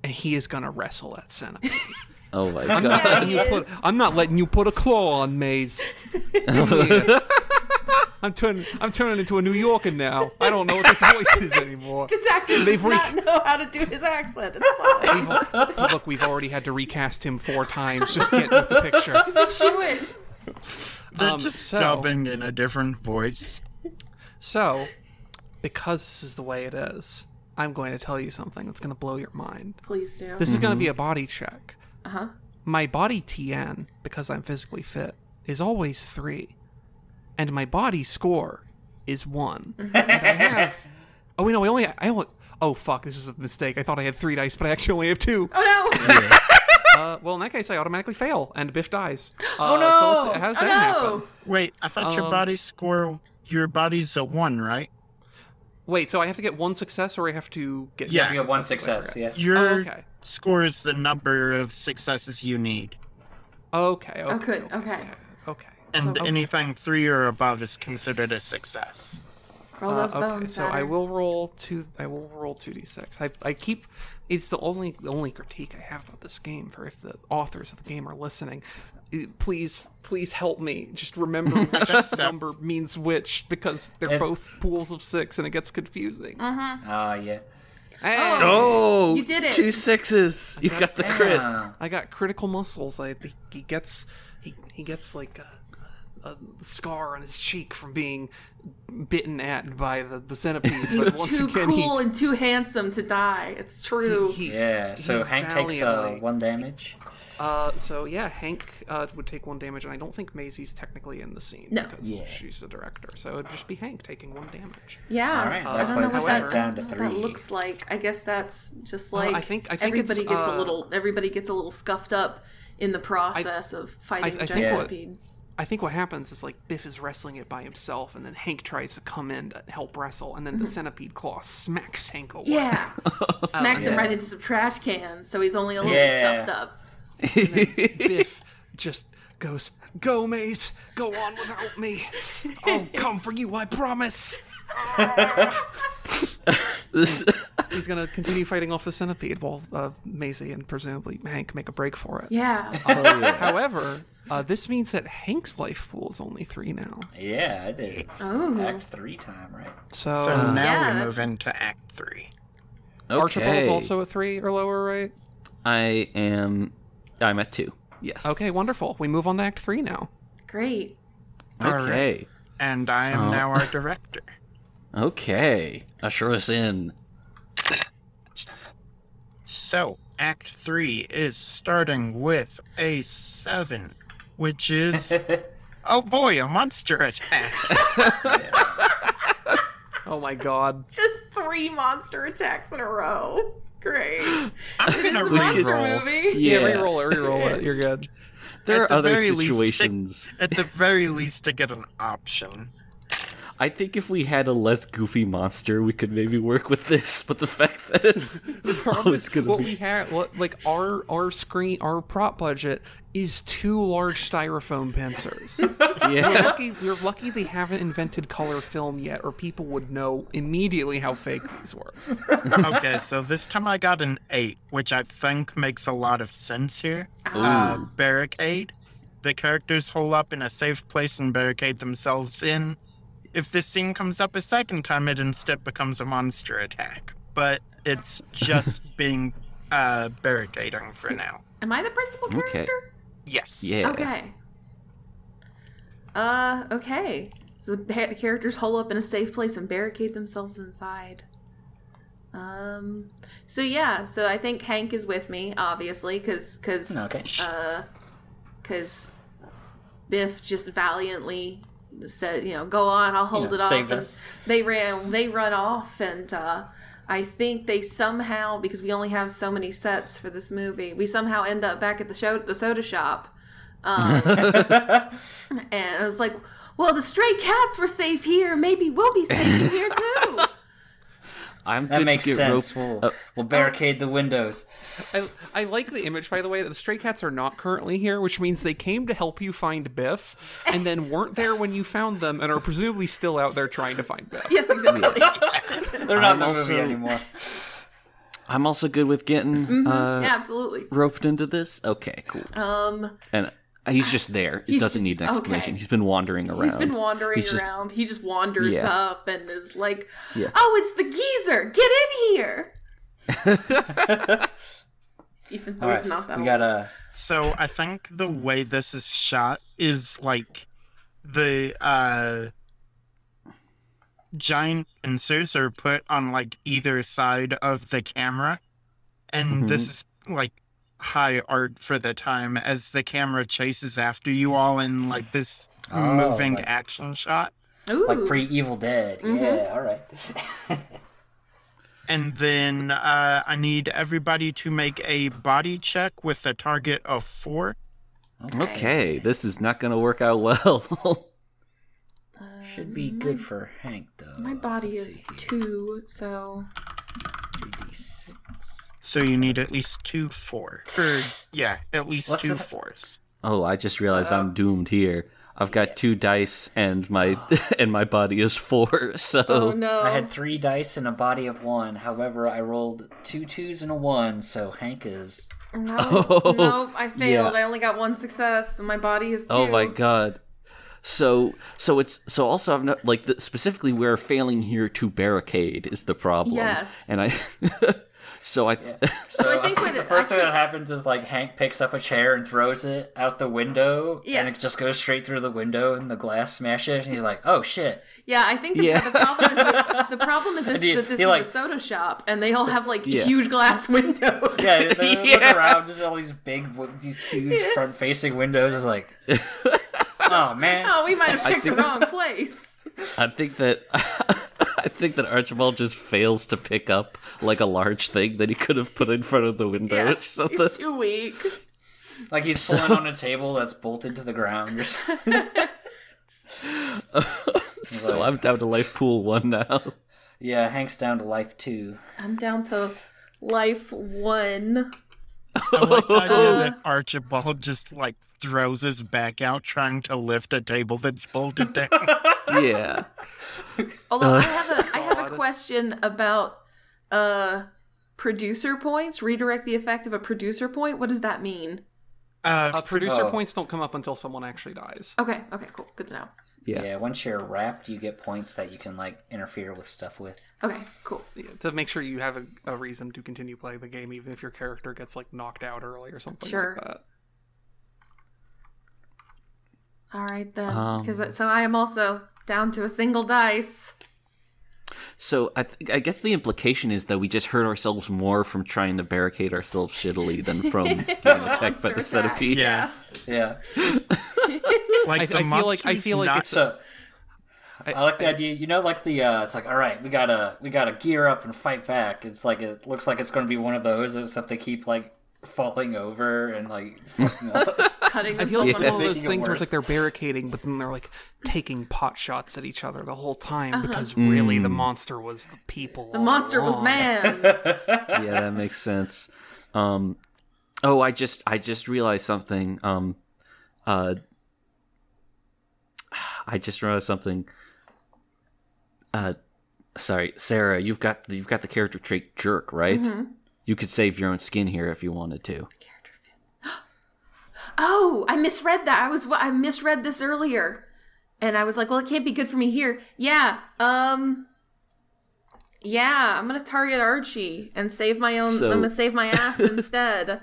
and he is gonna wrestle that centipede oh my I'm god! not, letting you put. I'm not letting you put a claw on Maze. I'm turning I'm turning into a New Yorker now. I don't know what this voice is anymore. This actor does They've not know how to do his accent. It's fine. We've- look, we've already had to recast him four times. Just get with the picture. Just do it. They're Um, just so- dubbing in a different voice. So, because this is the way it is, I'm going to tell you something that's going to blow your mind. Please do. This is going to be a body check. Uh huh. My body TN, because I'm physically fit, is always three. And my body score is one. and I have. Oh, wait, no, I only. I only. Oh, fuck, this is a mistake. I thought I had three dice, but I actually only have two. Oh no! Uh, well, in that case, I automatically fail, and Biff dies. Oh Uh, no! So let's, how does oh that no! happen? Wait, I thought your Um, body score, your body's a one, right? Wait, so I have to get one success, or I have to get. Yeah. You have one success, yeah. Your Oh, okay. score is the number of successes you need. Okay, okay. Oh, good. Okay. Okay. And okay. anything three or above is considered a success. Roll Uh, those okay, bones. so I will roll two. I will roll two d six. I I keep. It's the only the only critique I have about this game. For if the authors of the game are listening, eh, please please help me. Just remember which number means which because they're It- both pools of six and it gets confusing. Uh huh. Ah, yeah. Hey, Oh, You did it. Two sixes. You got the crit. Yeah. I got critical muscles. I he, he gets he he gets like uh, a scar on his cheek from being bitten at by the, the centipede. He's but once too again, cool and too handsome to die. It's true. he, he Yeah, so he Hank takes uh, one damage. Uh, so yeah, Hank uh, would take one damage, and I don't think Maisie's technically in the scene No. because Yeah. she's the director. So it'd just be Hank taking one damage. yeah. All right, I that don't know what that, down to what that looks like. I guess that's just like I think- I think everybody gets a uh, little everybody gets a little scuffed up in the process of fighting I the think giant what- centipede. I think what happens is like Biff is wrestling it by himself, and then Hank tries to come in to help wrestle, and then the mm-hmm. centipede claw smacks Hank away. Yeah. Oh, smacks him yeah. right into some trash cans, so he's only a little Yeah. stuffed up. Biff just goes, "Go, Maze, go on without me. I'll come for you, I promise." This, He's gonna continue fighting off the centipede while uh, Maisie and presumably Hank make a break for it. Yeah. oh, yeah. However, uh, this means that Hank's life pool is only three now. Yeah, it is. Ooh. Act three time, right? So, So uh, now Yeah, we move into Act Three. Archibald's Okay. also a three or lower, right? I am. I'm at two. Yes. Okay, wonderful. We move on to Act three now. Great. All right. Okay. And I am Oh. now our director. Okay. Usher us in. So, Act 3 is starting with a 7, which is. oh boy, a monster attack. Oh my god. Just three monster attacks in a row. Great. I'm gonna a monster movie. Yeah, Yeah. re-roll it, re-roll it. You're good. There At are the other very least, situations. At the very least, to get an option. I think if we had a less goofy monster, we could maybe work with this. But the fact that it's always gonna what be we have, what, like our our screen, our prop budget is two large styrofoam pincers. We're yeah. lucky, we're lucky they haven't invented color film yet, or people would know immediately how fake these were. Okay, so this time I got an 8, which I think makes a lot of sense here. Uh, barricade. The characters hole up in a safe place and barricade themselves in. If this scene comes up a second time, it instead becomes a monster attack. But it's just being uh, barricading for now. Am I the principal Okay. character? Yes. Yeah. Okay. Uh, okay. So the ha- characters hole up in a safe place and barricade themselves inside. Um. So yeah. So I think Hank is with me, obviously, because because Okay. uh, because Biff just valiantly said, you know, go on, I'll hold know, it off. saved and us. They ran. They run off, and uh, I think they somehow because we only have so many sets for this movie, we somehow end up back at the show, the soda shop. Um, and I was like, well, the stray cats were safe here. Maybe we'll be safe in here too. I'm That good makes to get sense. rope- We'll, uh, we'll barricade the windows. I, I like the image, by the way, that the stray cats are not currently here, which means they came to help you find Biff, and then weren't there when you found them, and are presumably still out there trying to find Biff. yes, exactly. They're not in the also- movie anymore. I'm also good with getting uh, Yeah, absolutely. roped into this. Okay, cool. Um, And he's just there. He doesn't just- need an explanation. okay. He's been wandering around. he's been wandering He's just- around. He just wanders Yeah. up and is like, Yeah. "Oh, it's the geezer! Get in here!" Even though All he's not that we old. gotta. So I think the way this is shot is like the uh giant pincers are put on like either side of the camera and this is like high art for the time as the camera chases after you all in like this Oh, moving like- action shot Ooh, Like pre Evil Dead. Mm-hmm. Yeah, all right. and then uh I need everybody to make a body check with a target of 4 Okay, this is not going to work out well. Should be good for Hank, though. my body Let's is two, so 3d6. So you need at least two four. Or yeah, at least What's two the- fours. oh, I just realized I'm uh, doomed here. I've got two dice and my and my body is four. So oh no. I had three dice and a body of one. However, I rolled two twos and a one, so Hank is. No, Oh, nope, I failed. yeah. I only got one success, and my body is two. Oh my god. So so it's so also I've not like the, specifically we're failing here to barricade is the problem. Yes. And I So I So, I think when the it first thing that happens is like Hank picks up a chair and throws it out the window, Yeah. and it just goes straight through the window, and the glass smashes. And he's like, "Oh shit!" Yeah, I think the, Yeah. the problem is that, the problem is this, he- that this is like- a soda shop, and they all have like Yeah. huge glass windows. Yeah, they look around, there's all these big, these huge front-facing windows. It's like, oh man, Oh, we might have picked think- the wrong place. I think that I think that Archibald just fails to pick up like a large thing that he could have put in front of the window Yeah, or something. he's too weak. like he's pulling on a table that's bolted to the ground. Or something. So I'm down to life pool one now. Yeah, Hank's down to life two. I'm down to life one. I like the idea that Archibald just like throws his back out trying to lift a table that's bolted down. Yeah. Although I have a I have a question about uh producer points. Redirect the effect of a producer point. What does that mean? Uh, Uh, producer Oh. points don't come up until someone actually dies. Okay, okay, cool. Good to know. Yeah. Yeah. once you're wrapped, you get points that you can like interfere with stuff with. Okay, cool. Yeah, to make sure you have a, a reason to continue playing the game, even if your character gets like knocked out early or something Sure. like that. All right then, Um, because so I am also down to a single dice. So I, th- I guess the implication is that we just hurt ourselves more from trying to barricade ourselves shittily than from getting attacked by Monster the attack. centipede. yeah, Yeah. like I- the I feel like- I feel like not it's- So I, like the idea. You know, like the uh, it's like all right, we gotta we gotta gear up and fight back. It's like it looks like it's going to be one of those except they keep like falling over and like. Cutting I feel like it's on one of Making those it things where it's like they're barricading, but then they're like taking pot shots at each other the whole time Uh-huh. because really the monster was the people. The monster was man. yeah, that makes sense. Um, oh, I just I just realized something. Um, uh, I just realized something. Uh, sorry, Sarah, you've got you've got the character trait jerk, right? You could save your own skin here if you wanted to. Oh, I misread that. I was I misread this earlier. And I was like, well, it can't be good for me here. Yeah. Um Yeah, I'm going to target Archie and save my own So- I'm going to save my ass instead.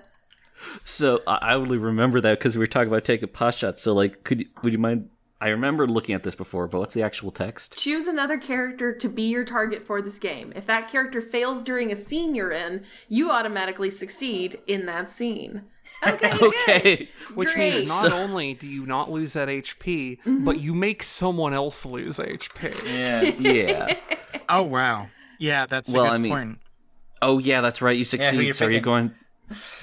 So I, I only remember that because we were talking about taking pot shots. So like, could you, would you mind? I remember looking at this before, but what's the actual text? Choose another character to be your target for this game. If that character fails during a scene you're in, you automatically succeed in that scene. Okay. Okay. Good. Which Great. means not only do you not lose that HP, Mm-hmm. but you make someone else lose HP. yeah. Yeah. Oh wow, yeah, that's a Well, good I mean- point. Oh yeah, that's right. You succeed. you so are you going?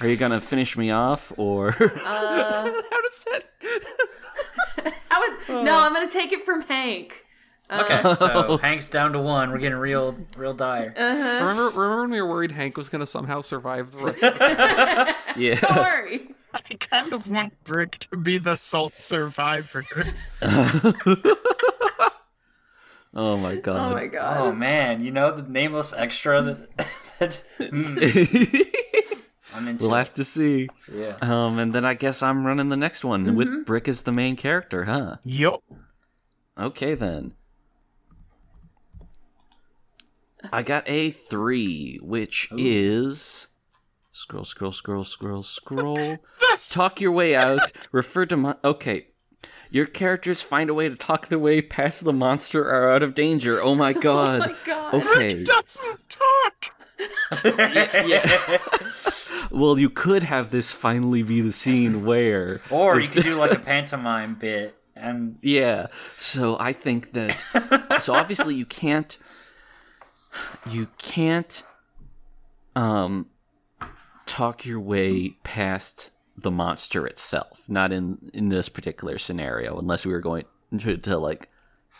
Are you gonna finish me off or? Uh, How does that? I would, no, I'm going to take it from Hank. Okay, so Hank's down to one. We're getting real real dire. Remember, remember when we were worried Hank was going to somehow survive the rest of the yeah. Don't worry. I kind of want Brick to be the sole survivor. Oh my god. Oh my god. Oh man, you know the nameless extra that. that mm, I'm into. We'll it. have to see. Yeah. Um, and then I guess I'm running the next one Mm-hmm. with Brick as the main character, huh? yup. Okay then. I got a three, which is scroll, scroll, scroll, scroll, scroll. talk your way out. Refer to mon- okay. Your characters find a way to talk their way past the monster are out of danger. Oh my god. oh my god. Okay. Doesn't talk. yeah. Well, you could have this finally be the scene where Or you could do like a pantomime bit and Yeah. So I think that so obviously you can't you can't um talk your way past the monster itself. Not in in this particular scenario unless we were going to, to like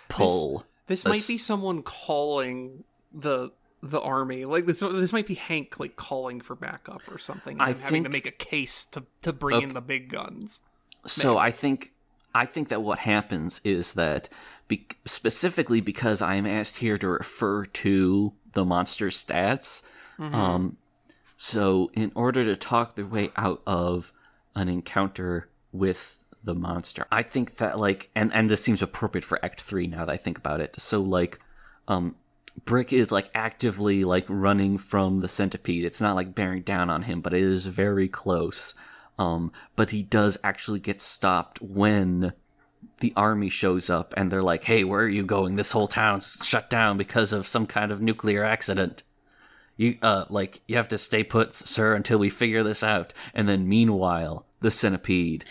pull This a might s- be someone calling the the army. Like this this might be Hank like calling for backup or something and I then having to make a case to to bring Okay. in the big guns. So I think I think that what happens is that be- specifically because I am asked here to refer to the monster stats. Um, so in order to talk their way out of an encounter with the monster, I think that like and and this seems appropriate for Act Three now that I think about it. So like, um, Brick is like actively like running from the centipede. It's not like bearing down on him, but it is very close. Um, but he does actually get stopped when the army shows up and they're like, "Hey, where are you going? This whole town's shut down because of some kind of nuclear accident." You uh like you have to stay put, sir, until we figure this out. And then meanwhile, the centipede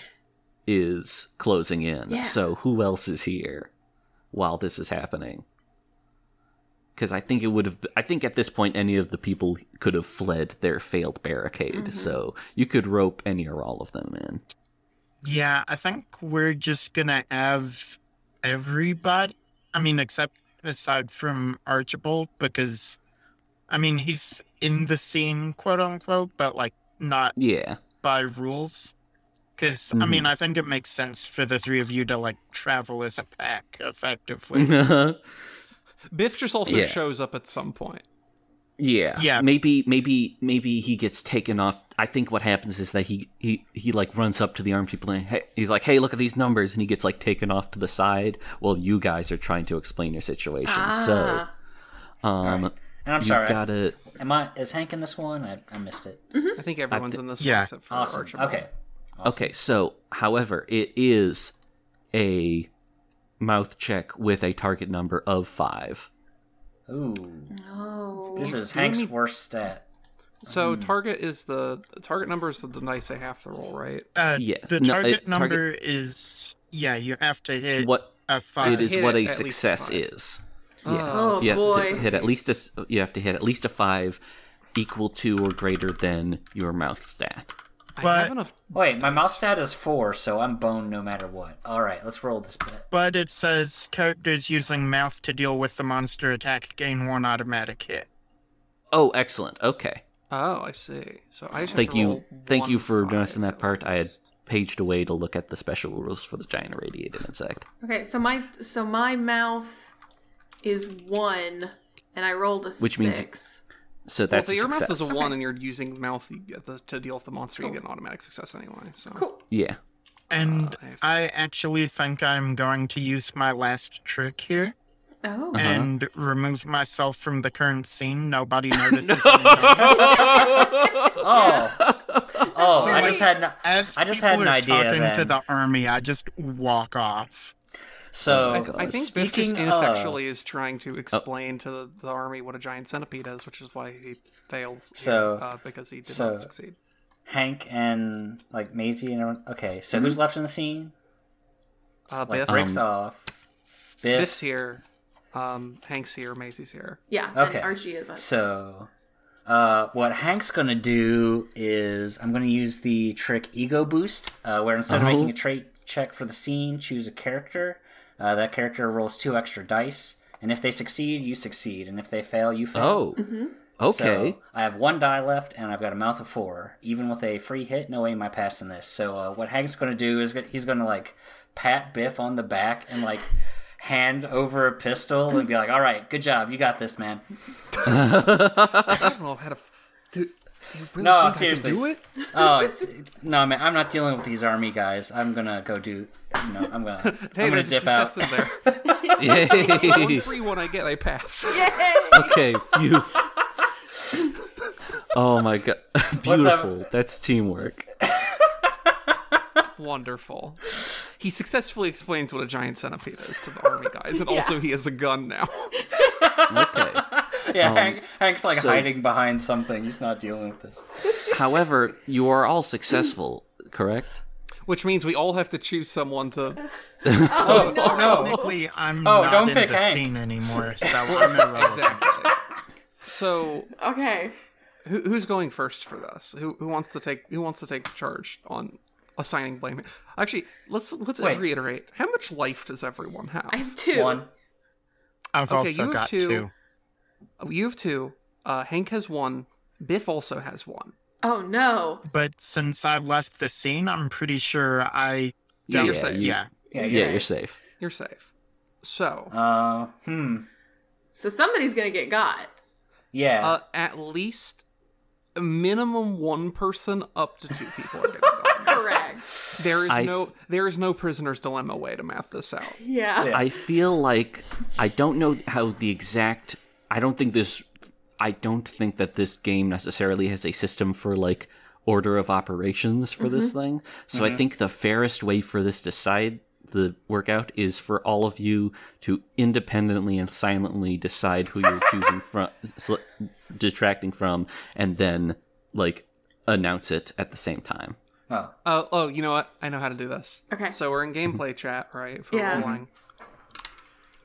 is closing in. Yeah. So who else is here while this is happening? Because I think it would have. I think at this point, any of the people could have fled their failed barricade. Mm-hmm. So you could rope any or all of them in. Yeah, I think we're just gonna have everybody. I mean, except aside from Archibald, because I mean he's in the scene, quote unquote, but like not Yeah. by rules. Because I mean, mm-hmm. I think it makes sense for the three of you to like travel as a pack effectively. Biff just also Yeah. shows up at some point. Yeah. Yeah. Maybe maybe maybe he gets taken off. I think what happens is that he he he like runs up to the armed people and hey, he's like, "Hey, look at these numbers." And he gets like taken off to the side while you guys are trying to explain your situation. So, Ah. um And I'm you've sorry. got to Am I is Hank in this one? I, I missed it. I think everyone's in this yeah. one except for Awesome. Archibald. Okay. Okay, so however, it is a mouth check with a target number of 5. Ooh, Oh. this is Hank's need- worst stat. So target is the target number is the, the dice I have to roll, right? Uh, Yeah, The no, target it- target- number is yeah. You have to hit What a five. it is hit what a success five. is. Oh you boy. hit at least a s- you have to hit at least a 5 equal to or greater than your mouth stat. I have enough. Wait, my mouth stat is four, so I'm boned no matter what. All right, let's roll this bit. But it says characters using mouth to deal with the monster attack gain one automatic hit. Oh, excellent. Okay. Oh, I see. So I just have Thank to you. Thank you for noticing that part. I had paged away to look at the special rules for the giant irradiated insect. Okay, so my so my mouth is one, and I rolled a Which means- six. So Well, that's if a your mouth is a one and you're using mouth the, to deal with the monster, you get an automatic success anyway. So Cool. Yeah. And Uh, I actually think I'm going to use my last trick here Oh. Uh-huh. and remove myself from the current scene. Nobody notices. me. Oh, oh! So, I like, just had no, As I just people had an are idea talking to the army, I just walk off. So. my God. I think Biff just speaking of, ineffectually is trying to explain to the, the army what a giant centipede is, which is why he fails. So- uh, because he did so- not succeed. Hank and like Maisie and everyone. Okay, so who's left in the scene? Uh, Like Biff, breaks Um, off. Biff. Biff's here. Um, Hank's here. Maisie's here. Yeah. Okay. And Archie is. On. So, uh, what Hank's gonna do is I'm gonna use the trick Ego Boost, uh, where instead of Oh. making a trait check for the scene, choose a character. Uh, that character rolls two extra dice, and if they succeed, you succeed, and if they fail, you fail. Oh. Mm-hmm. Okay. So I have one die left, and I've got a mouth of four. Even with a free hit, no way am I passing this. So uh, what Hank's going to do is he's going to like pat Biff on the back and like hand over a pistol and be like, "All right, good job, you got this, man." I don't know how to. F- Do, do you really No, think seriously. I can do it? Oh, it's no man. I'm not dealing with these army guys. I'm gonna go do. You know, I'm gonna. Hey, I'm gonna dip out. in there. Yay. One free one I get, I pass. okay. Phew. Oh my god. Beautiful. That's teamwork. Wonderful. He successfully explains what a giant centipede is to the army guys, and also he has a gun now. Okay. Yeah, Hank, um, Hank's like so- hiding behind something. He's not dealing with this. However, you are all successful, correct? Which means we all have to choose someone to. Oh, oh no! Technically, I'm Oh, not don't in pick the Hank. scene anymore, so I'm irrelevant. Exactly. So, Okay. who, who's going first for this? Who, who wants to take Who wants to take charge on assigning blame? Actually, let's let's Wait. reiterate. How much life does everyone have? I have two. One. I've Okay, also you have got two. two. Oh, You have two. Uh, Hank has one. Biff also has one. Oh no. But since I've left the scene, I'm pretty sure I Yeah, you're yeah, safe. you- yeah. Yeah. yeah, you're you're safe. You're safe. So, Uh, hmm. So somebody's gonna get got. Yeah. uh, at least a minimum one person up to two people are getting gone. Correct. There is I- no there is no prisoner's dilemma way to math this out. Yeah. Yeah. I feel like I don't know how the exact I don't think this I don't think that this game necessarily has a system for like order of operations for this mm-hmm. thing. So I mm-hmm. think the fairest way for this to decide the workout is for all of you to independently and silently decide who you're choosing from sele- detracting from and then like announce it at the same time. Oh, Oh, oh, you know what? I know how to do this. Okay. So we're in mm-hmm. gameplay chat, right? For Yeah. rolling.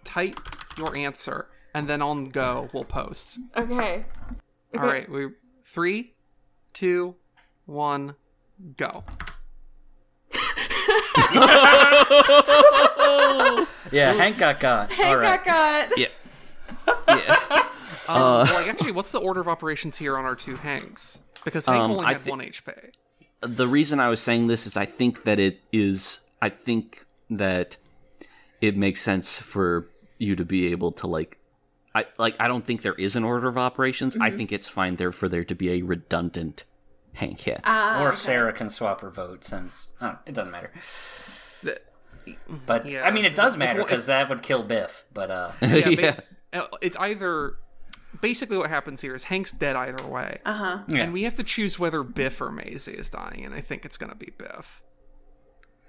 Type your answer, and then on go we'll post. Okay. All right. We three, two, one, go. yeah, Hank got got. Hey, All right. got got. Yeah. yeah. Um, well, like, actually, what's the order of operations here on our two Hanks? Because Hank Um, only I had thi- one HP. the reason I was saying this is I think that it is I think that it makes sense for you to be able to like I like I don't think there is an order of operations. I think it's fine there for there to be a redundant Hank hit. Ah, or okay. Sarah can swap her vote since oh, it doesn't matter. But Yeah. I mean, it does matter because that would kill Biff. But uh, Yeah, yeah. ba- uh, it's either basically what happens here is Hank's dead either way, Uh huh. yeah. and we have to choose whether Biff or Maisie is dying, and I think it's gonna be Biff.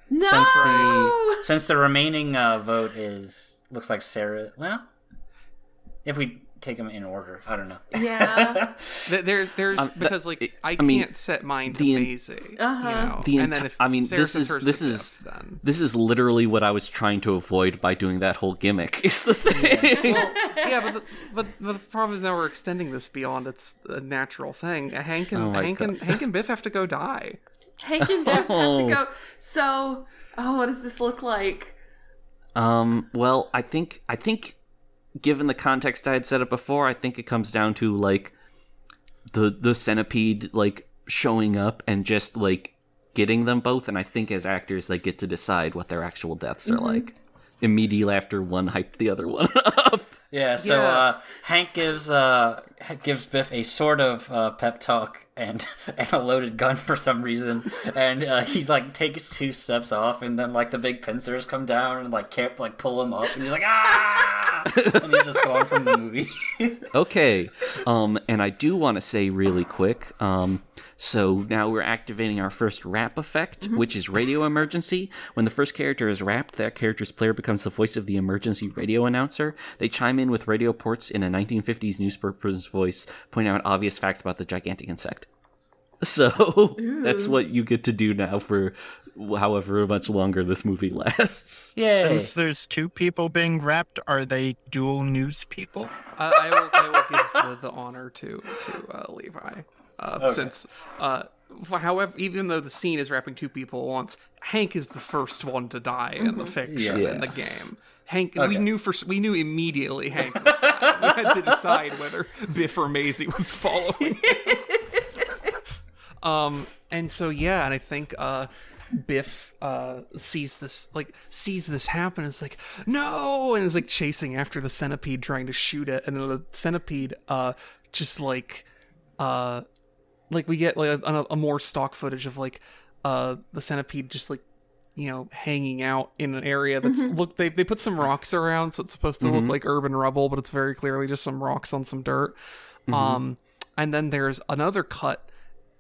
No. since the since the remaining uh, vote is looks like Sarah. Well, if we take them in order, I don't know. Yeah. There, there's Um, that- because like I, I mean, can't set mine to the en- Maisie, Uh-huh. you know, The and then if I mean, Sarah this is- this is- Biff, then This is literally what I was trying to avoid by doing that whole gimmick. Is the thing. well, yeah, but the, but the problem is now we're extending this beyond its a natural thing. Hank and Oh my Hank and Hank and Biff have to go die. Hank and Biff have to Oh. go. So, oh, what does this look like? Um, well, I think I think given the context I had set up before, I think it comes down to like the the centipede like showing up and just like getting them both, and I think as actors they get to decide what their actual deaths are like immediately after one hyped the other one up. Yeah, so Yeah. Uh, Hank gives uh, gives Biff a sort of uh, pep talk and and a loaded gun for some reason, and uh, he like takes two steps off, and then like the big pincers come down and like can't like pull him up, and he's like ah, and he's just gone from the movie. Okay. Um, and I do want to say really quick. Um, so now we're activating our first wrap effect, which is radio emergency. When the first character is wrapped, that character's player becomes the voice of the emergency radio announcer. They chime in with radio ports in a 1950s newspaper's voice, pointing out obvious facts about the gigantic insect. So that's what you get to do now for however much longer this movie lasts. Yay! Since there's two people being wrapped, are they dual news people? Uh, I will I will give the, the honor to to uh, Levi, uh, since uh, however even though the scene is wrapping two people at once, Hank is the first one to die in the fiction Yeah. in the game. Hank, we knew for we knew immediately Hank. Was we had to decide whether Biff or Maisie was following. Um, and so yeah, and I think uh, Biff uh sees this like sees this happen. And is like no, and is like chasing after the centipede, trying to shoot it, and then the centipede uh just like uh like we get like a, a more stock footage of like uh the centipede just like you know hanging out in an area that's look they, they put some rocks around so it's supposed to look like urban rubble but it's very clearly just some rocks on some dirt. Um and then there's another cut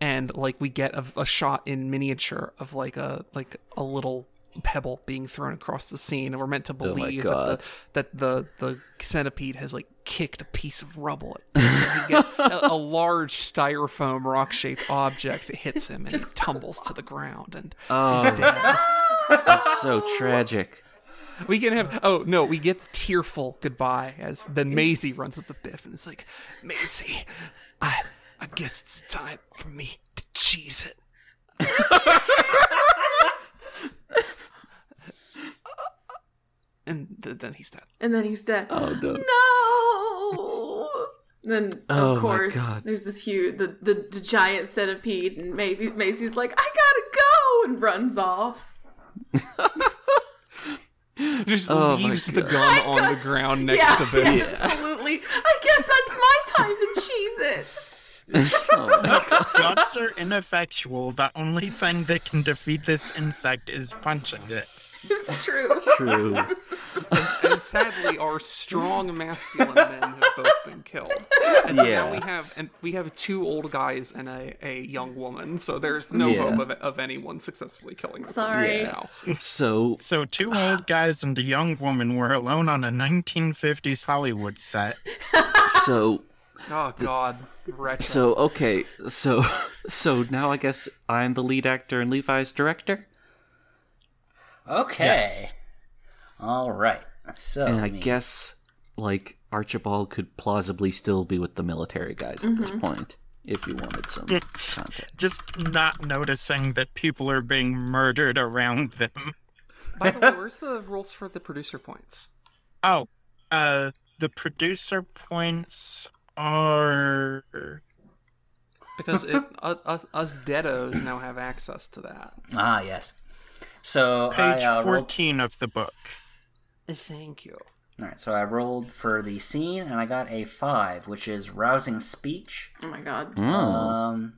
and like we get a, a shot in miniature of like a like a little pebble being thrown across the scene and we're meant to Oh believe God. that the, that the the centipede has like kicked a piece of rubble at a, a large styrofoam rock shaped object hits him and he tumbles to the ground and Oh, he's dead. that's so tragic. we can have oh no we get the tearful goodbye as then Maisie runs up to Biff and is like Maisie I I guess it's time for me to cheese it and th- then he's dead And then he's dead. Oh no. No. Then Oh of my course God. there's this huge the, the the giant centipede and maybe Maisie's like I gotta go and runs off. just Oh my leaves the God. gun on the ground next yeah, to Biff absolutely. I guess that's my time to cheese it. Oh Gods are ineffectual. The only thing that can defeat this insect is punching it. It's true. True. and sadly, our strong masculine men have both been killed. And so now we have and we have two old guys and a, a young woman. So there's no Yeah. hope of, of anyone successfully killing us Sorry. now. So So two old guys and a young woman were alone on a 1950s Hollywood set. so Oh God, retro. so okay. So so now I guess I'm the lead actor and Levi's director. Okay. Yes. All right. So And I let me- guess like Archibald could plausibly still be with the military guys at this point if you wanted some context. Just not noticing that people are being murdered around them. By the way, where's the rules for the producer points? Oh, uh, the producer points are. Because it, uh, us, us deados now have access to that. ah yes. So Page I uh, rolled. 14 of the book. Thank you. All right. So I rolled for the scene, and I got a five, which is rousing speech. Oh my god. Oh. Um,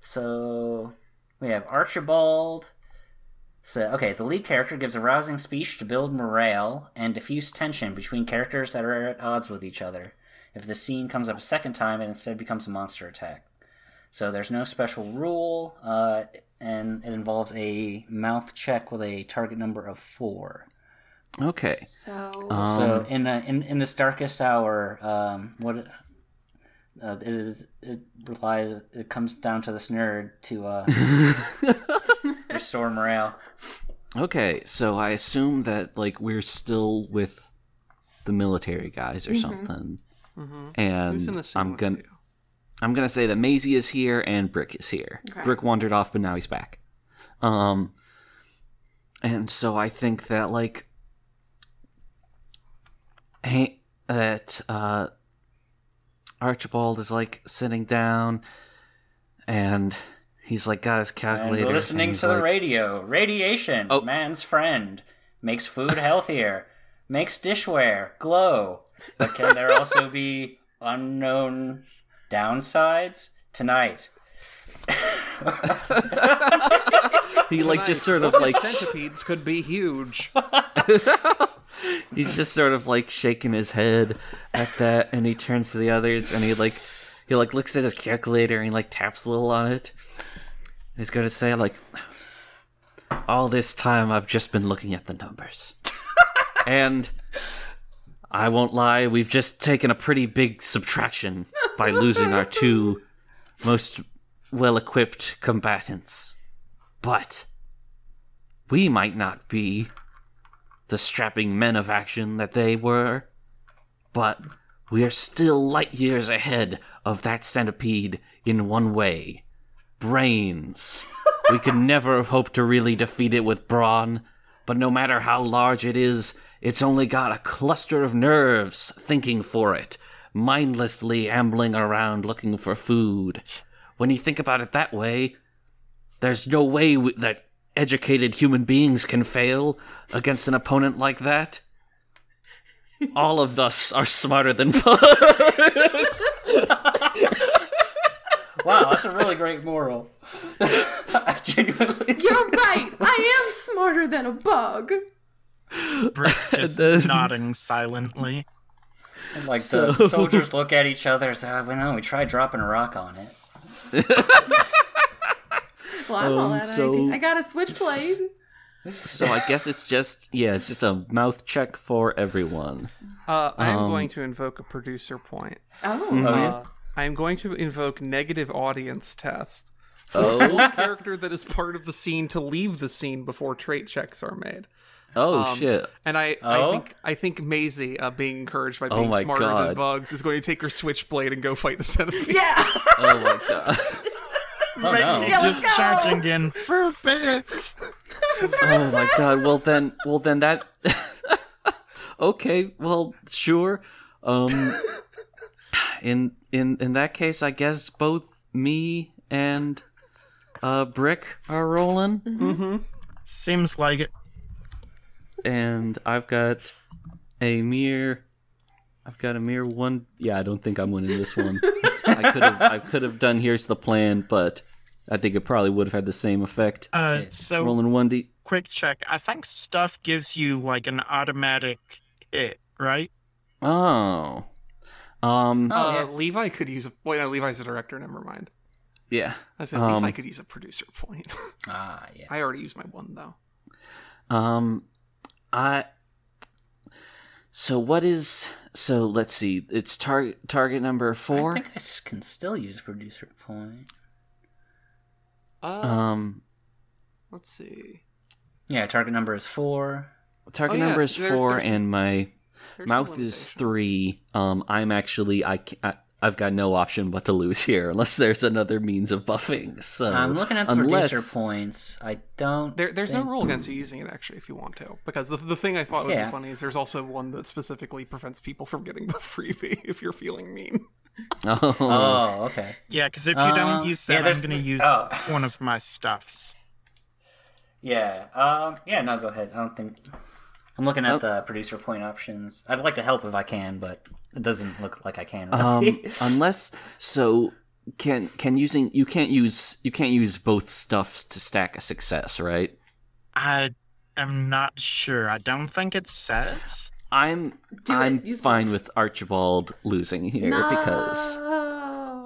so we have Archibald. So okay, the lead character gives a rousing speech to build morale and diffuse tension between characters that are at odds with each other. If the scene comes up a second time, it instead becomes a monster attack. So there's no special rule, uh, and it involves a mouth check with a target number of four. Okay. So Um, So in uh, in in this darkest hour, um, what uh, it is it relies it comes down to this nerd to uh, restore morale. Okay, so I assume that like we're still with the military guys or something. And Who's in the scene I'm gonna? I'm gonna say that Maisie is here and Brick is here. Okay. Brick wandered off, but now he's back. Um, and so I think that like, hey, that uh, Archibald is like sitting down, and he's like got his And calculator. listening he's to the radio. Radiation, Oh. man's friend, makes food healthier, makes dishware glow. But can there also be unknown downsides? Tonight, He like just sort of like centipedes could be huge. he's just sort of like shaking his head at that and he turns to the others and he like he like looks at his calculator and he like taps a little on it he's gonna say like all this time i've just been looking at the numbers and i won't lie we've just taken a pretty big subtraction by losing our two most well-equipped combatants but we might not be the strapping men of action that they were, but we are still light years ahead of that centipede in one way brains. we could never have hoped to really defeat it with brawn, but no matter how large it is, it's only got a cluster of nerves thinking for it, mindlessly ambling around looking for food. When you think about it that way, there's no way w- that educated human beings can fail against an opponent like that. All of us are smarter than bugs. wow, that's a really great moral. I genuinely. You're right. I am smarter than a bug. Brick just then- nodding silently. Like So- the soldiers look at each other and say, oh, we know, we tried dropping a rock on it. Well, I'm all Um, out so- I got a switchblade. so I guess it's just yeah, it's just a mouth check for everyone. Uh, I am Um, going to invoke a producer point. Oh. Mm-hmm. Uh, I am going to invoke negative audience test. Oh, One character that is part of the scene to leave the scene before trait checks are made. Oh Um, shit! And I, I Oh? think I think Maisie, uh, being encouraged by Oh being my smarter than bugs, is going to take her switchblade and go fight the centipede. Yeah. Oh my god! Oh no. Yeah, let's Just go. charging in for Brick. Oh my god! Well then, well then that. okay, well sure. Um, in in in that case, I guess both me and uh Brick are rolling. Seems like it. And I've got a mere I've got a mere one yeah, I don't think I'm winning this one. I could have I could have done here's the plan, but I think it probably would have had the same effect. Uh, so Rolling one D quick check. I think stuff gives you like an automatic hit, right? Oh. Um. Oh, uh, yeah. Levi could use a. Wait, no, Levi's a director. Never mind. Yeah. I said Um, Levi could use a producer point. Ah, yeah. I already used my one though. Um. I. So what is? So let's see. It's target target number four. I think I can still use producer point. Uh, Um. let's see. Yeah, target number is four. Target Oh, yeah, number is there's- four, there's- and my mouth is three. Um. I'm actually I. ca- I I've got no option but to lose here unless there's another means of buffing. So I'm looking at the unless, producer points. I don't. There, there's no rule against you using it actually if you want to, because the, the thing I thought would Yeah. be funny is there's also one that specifically prevents people from getting the freebie if you're feeling mean. Oh. Oh, okay. Yeah, because if you Uh, don't use yeah, that, I'm going to use oh. one of my stuffs. Yeah. Um. Yeah. No. Go ahead. I don't think. I'm looking at Nope. the producer point options. I'd like to help if I can, but it doesn't look like I can. um, unless so can can using you can't use you can't use both stuffs to stack a success, right? I am not sure. I don't think it says. I'm Do. I'm Use fine both. with Archibald losing here because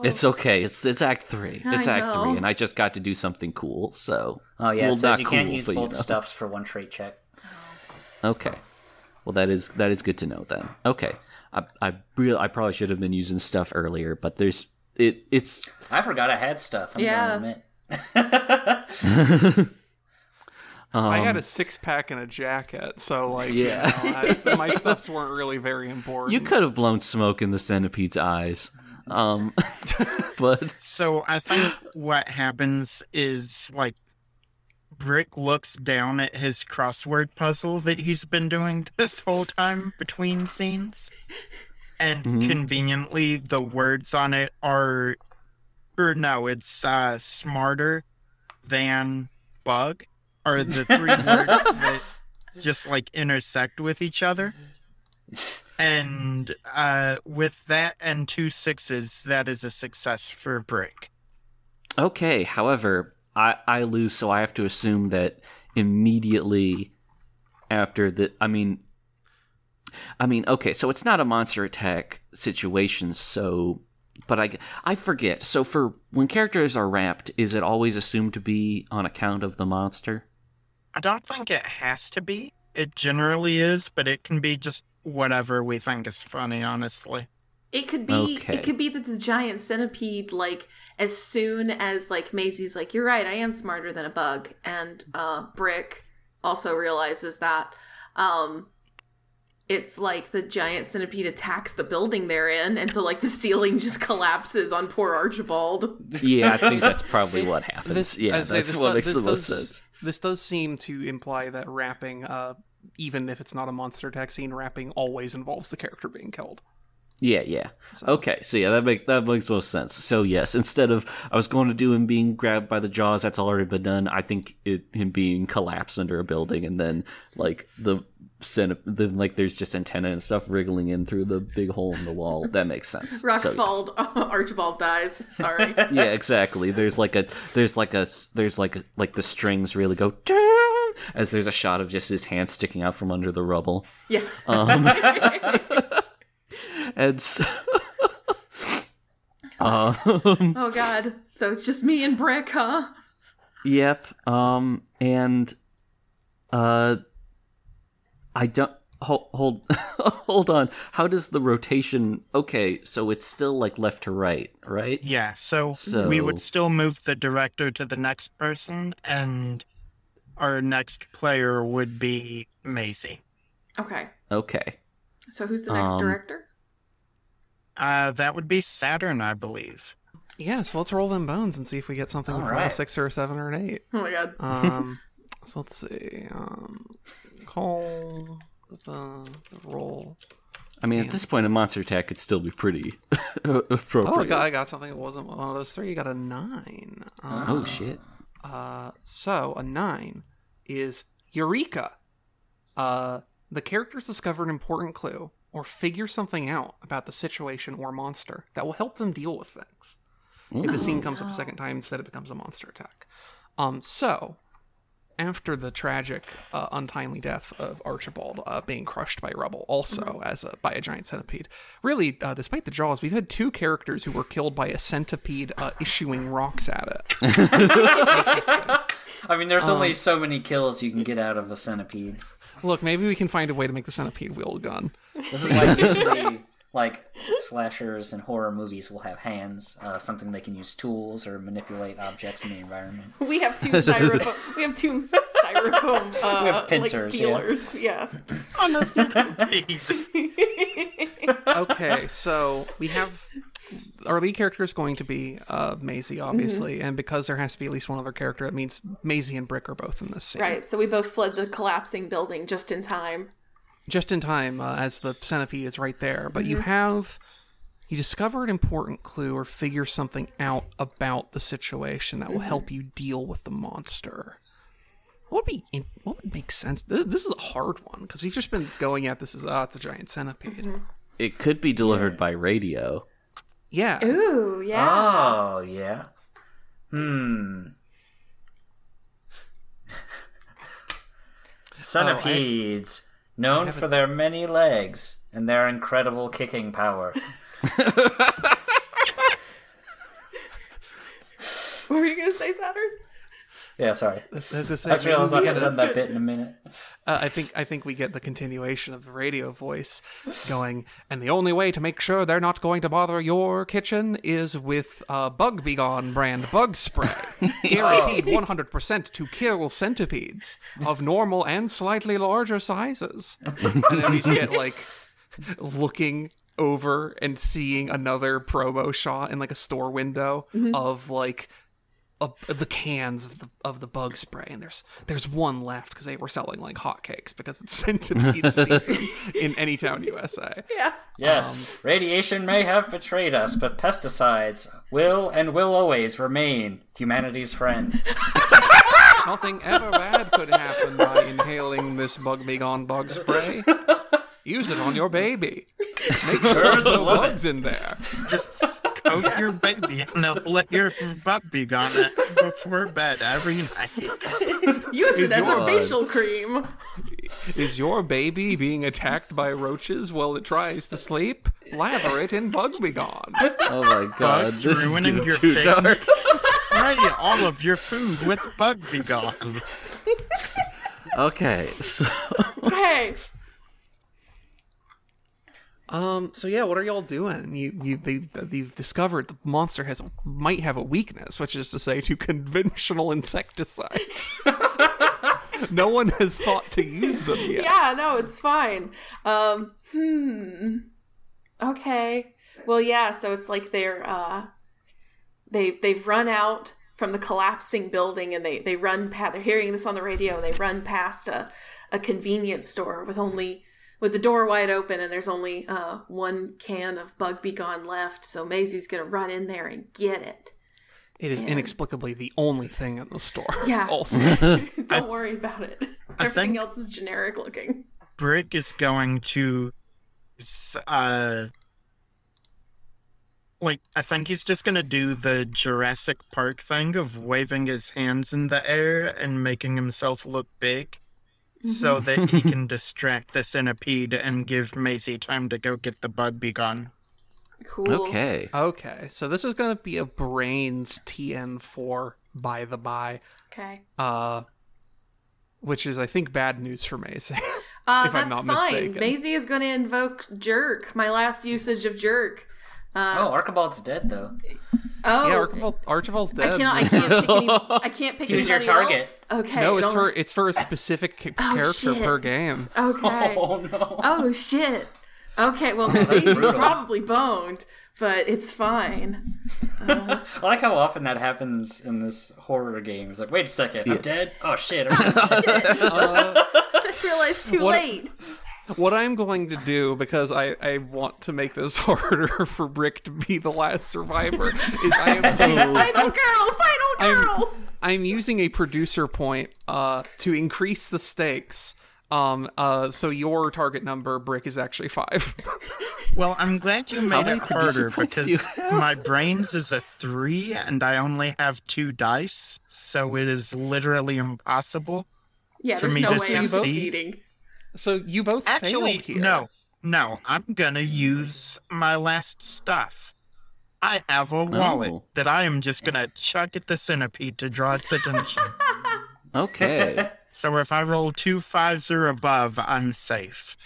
it's okay. It's it's Act Three. I It's Act know. Three, and I just got to do something cool. So oh yeah. well, it says not you can't cool, use but, you both know. stuffs for one trait check. okay. Well, that is that is good to know then. Okay, I I real I probably should have been using stuff earlier, but there's it it's I forgot I had stuff. I'm Yeah. gonna. I had um, a six pack and a jacket, so like, Yeah. you know, I, my stuffs weren't really very important. you could have blown smoke in the centipede's eyes. Um, but So I think what happens is like Brick looks down at his crossword puzzle that he's been doing this whole time between scenes. And Mhm. conveniently the words on it are or no, it's uh smarter than bug are the three words that just like intersect with each other. And uh, with that and two sixes, that is a success for Brick. Okay, however, I, I lose, so I have to assume that immediately after the. I mean, I mean, okay, so it's not a monster attack situation, so. But I, I forget. So for when characters are wrapped, is it always assumed to be on account of the monster? I don't think it has to be. It generally is, but it can be just whatever we think is funny, honestly. It could be Okay. it could be that the giant centipede like as soon as like Maisie's like you're right I am smarter than a bug and uh Brick also realizes that um it's like the giant centipede attacks the building they're in and so like the ceiling just collapses on poor Archibald. Yeah, I think that's probably what happens. yeah, I'd say that's this what does- makes this the most does- sense. This does seem to imply that wrapping, uh, even if it's not a monster attack scene, wrapping always involves the character being killed. Yeah, yeah. So- Okay, so yeah, that makes that makes most sense. So yes, instead of I was going to do him being grabbed by the jaws, that's already been done. I think it him being collapsed under a building, and then like the centip- then like there's just antenna and stuff wriggling in through the big hole in the wall. That makes sense. So, yes. Archibald dies. Sorry. yeah, exactly. There's like a there's like a there's like a, like the strings really go as there's a shot of just his hand sticking out from under the rubble. yeah. Um, and so, um, oh god. So it's just me and Brick, huh? yep. Um, and uh, I don't hold hold hold on. How does the rotation? Okay, so it's still like left to right, right? Yeah, so, So- we would still move the director to the next person, and our next player would be Maisie. Okay. Okay. So who's the next Um, director? Uh, that would be Saturn, I believe. Yeah, so let's roll them bones and see if we get something that's not a six or a seven or an eight. Oh my god. Um, so let's see. Um, call the, the roll. I mean, at this point, a monster attack could still be pretty appropriate. Oh, I got, I got something. It wasn't one of those three. You got a nine. Um, Oh, shit. Uh, so a nine is Eureka. Uh, the characters discover an important clue or figure something out about the situation or monster that will help them deal with things. If the scene comes up a second time, instead it becomes a monster attack. Um, so after the tragic, uh, untimely death of Archibald uh, being crushed by rubble, also as a, by a giant centipede. Really, uh, despite the jaws, we've had two characters who were killed by a centipede uh, issuing rocks at it. I mean, there's only so many kills you can get out of a centipede. Look, maybe we can find a way to make the centipede wield a gun. This is why usually, like slashers and horror movies will have hands, uh, something they can use tools or manipulate objects in the environment. We have two styrofoam. we have two styrofoam. Uh, We have pincers, like yeah. feelers. Yeah. On a centipede. okay, so we have our lead character is going to be uh, Maisie, obviously, and because there has to be at least one other character, it means Maisie and Brick are both in this scene. Right. So we both fled the collapsing building just in time. Just in time, uh, as the centipede is right there. But you have you discover an important clue or figure something out about the situation that will help you deal with the monster. What would be in, what would make sense? This, this is a hard one because we've just been going at this as oh, it's a giant centipede. It could be delivered by radio. Yeah, Ooh, yeah. Oh, yeah. Hmm. Centipedes, known for their many legs and their incredible kicking power. What were you gonna say, Saturn? Yeah, sorry. as I, just realized I haven't done that bit in a minute. Uh, I think I think we get the continuation of the radio voice going, and the only way to make sure they're not going to bother your kitchen is with uh, Bug Be Gone brand bug spray, guaranteed 100% to kill centipedes of normal and slightly larger sizes. and then we just get like looking over and seeing another promo shot in like a store window of like of the cans of the of the bug spray, and there's there's one left because they were selling like hotcakes because it's centipede season in Anytown, USA. Yeah. Yes, um, radiation may have betrayed us, but pesticides will and will always remain humanity's friend. Nothing ever bad could happen by inhaling this bug me gone bug spray. Use it on your baby. Make sure there's no bugs in there. Just coat your baby and they'll let your butt be gone before bed every night. Use it as a facial cream. Is your baby being attacked by roaches while it tries to sleep? Lather it in bug begone. Oh my god, Bugs this is ruining getting your too thing. dark. Spray all of your food with bug be gone. Okay, so Hey. Um. So yeah, what are y'all doing? You you they you've discovered the monster has might have a weakness, which is to say to conventional insecticides. no one has thought to use them yet. Yeah, no, it's fine. Um, hmm. Okay. Well, yeah, so it's like they're uh they they've run out from the collapsing building and they they run past they're hearing this on the radio they run past a a convenience store with only with the door wide open and there's only uh one can of bug be gone left so Maisie's gonna run in there and get it It is inexplicably the only thing in the store. Yeah. Also, don't worry about it I everything else is generic looking Brick is going to, uh, like I think he's just gonna do the Jurassic Park thing of waving his hands in the air and making himself look big, so that he can distract the centipede and give Maisie time to go get the bug be gone. cool okay. okay. So this is gonna be a brains TN4 by the by, okay uh, which is I think bad news for Maisie. Uh, if I'm that's not fine. mistaken. Maisie is going to invoke jerk. My last usage of jerk. Oh, um, Archibald's dead though. Oh, yeah, Archibald, Archibald's dead. I cannot. I can't pick any. I can't pick Use your target. else? Okay. no, it's don't- for it's for a specific ca- oh, character shit. per game. Okay. Oh no. Oh shit. Okay. Well, Maisie's brutal. probably boned, but it's fine. I like how often that happens in this horror game. It's like, wait a second, I'm dead. Oh shit. Oh, uh, I realized too What- late. What I'm going to do, because I, I want to make this harder for Brick to be the last survivor, is I am Final girl. Final I'm. I'm using a producer point uh, to increase the stakes. Um, uh, so your target number, Brick, is actually five. Well, I'm glad you made it harder producer points do because my brains is a three and I only have two dice, so it is literally impossible. Yeah, For there's me no to way I'm succeed? Succeeding. So you both Actually, failed here. no, no, I'm gonna use my last stuff. I have a wallet Oh. that I am just gonna chuck at the centipede to draw its attention. Okay. so if I roll two fives or above, I'm safe.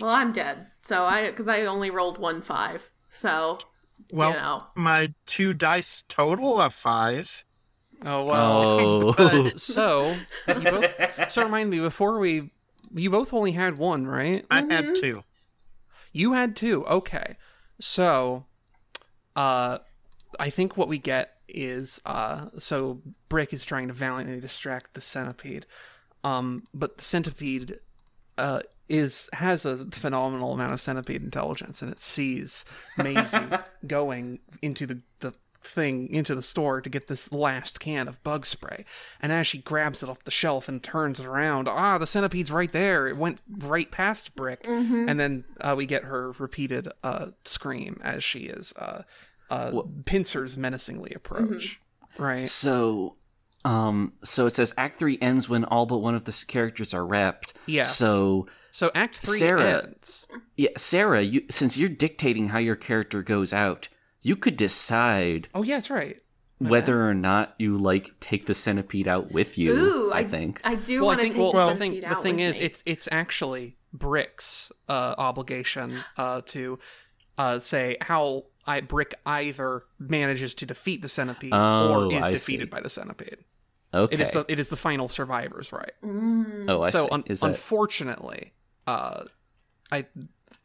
Well, I'm dead. So I because I only rolled one five. So Well, you know. my two dice total of five. Oh well. Oh. So you both. So remind me before we. You both only had one, right? I had two. You had two. Okay. So, uh, I think what we get is uh, so Brick is trying to valiantly distract the centipede, um, but the centipede uh is has a phenomenal amount of centipede intelligence, and it sees Maisie going into the the thing into the store to get this last can of bug spray. And as she grabs it off the shelf and turns it around ah the centipede's right there. It went right past brick. And then uh, we get her repeated uh, scream as she is uh, uh, pincers menacingly approach right. So, um, so it says Act Three ends when all but one of the characters are wrapped. Yes. So, so act three Sarah- ends. Yeah, Sarah, you since you're dictating how your character goes out, you could decide oh yeah that's right whether or not you like take the centipede out with you. Ooh, I, I think. I do well, want to think take well, the the thing centipede the out thing with is me. it's it's actually Brick's uh, obligation uh, to uh, say how I Brick either manages to defeat the centipede Oh, or is I defeated see. by the centipede. okay. It is the it is the final survivors, right? oh, I so see. un- is that unfortunately, uh, I.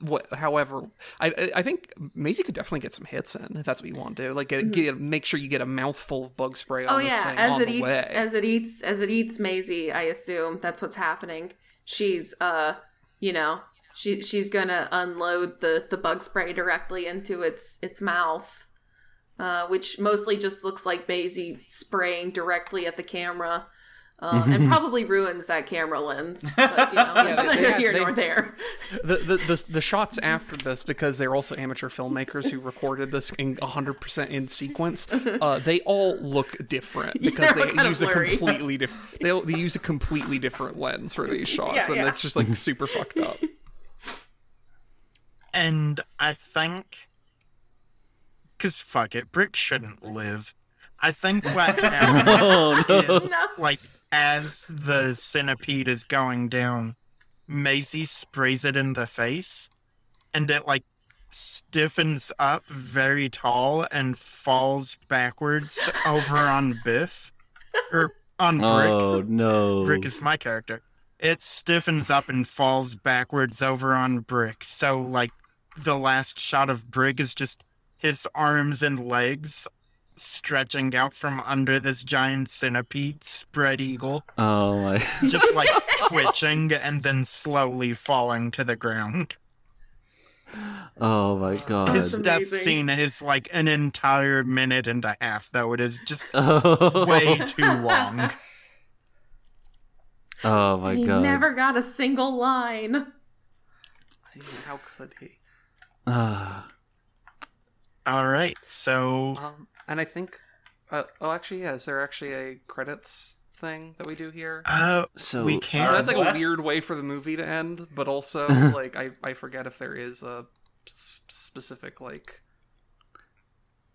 What, however, I I- think Maisie could definitely get some hits in if that's what you want to do. Like, get, get make sure you get a mouthful of bug spray on Oh this yeah, thing as it eats way. as it eats as it eats Maisie, I assume that's what's happening. She's uh, you know, she she's gonna unload the the bug spray directly into its its mouth, uh, which mostly just looks like Maisie spraying directly at the camera. Uh, and probably ruins that camera lens, but you know, that's they- they neither here they- nor there. the, the the the shots after this because they're also amateur filmmakers who recorded this in 100% in sequence uh, they all look different because they're they use a completely different they, they use a completely different lens for these shots Yeah, and yeah. it's just like super fucked up And I think. Because fuck it, Brick shouldn't live. I think what happened Oh no. is, like, as the centipede is going down, Maisie sprays it in the face, and it, like, stiffens up very tall and falls backwards over on Biff. Or on Brick. Oh no. Brick is my character. It stiffens up and falls backwards over on Brick. So, like, the last shot of Brick is just his arms and legs stretching out from under this giant centipede spread eagle, Oh my. just like twitching and then slowly falling to the ground. Oh my god. His death amazing. scene is like an entire minute and a half, though. It is just Oh, way too long. oh my He god. never got a single line. how could he Ah. All right, so um, and I think uh, oh actually yeah is there actually a credits thing that we do here uh, So, we uh, can't. that's like Bless. a weird way for the movie to end but also like I, I forget if there is a s- specific like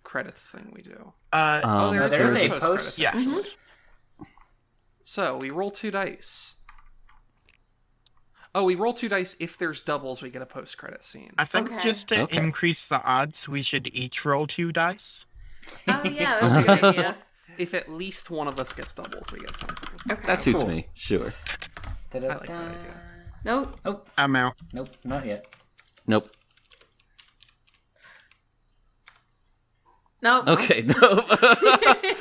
credits thing we do uh, oh, Um, there is there's there is a post credits. post- yes. So we roll two dice. Oh, we roll two dice. If there's doubles, we get a post credit scene. I think Okay. just to Okay. increase the odds, we should each roll two dice. Oh yeah, that's a good idea. If at least one of us gets doubles, we get something. Okay. That suits Cool. me. Sure. I like that idea. Nope. Oh, I'm out. nope, not yet. Nope. Nope. Okay. No.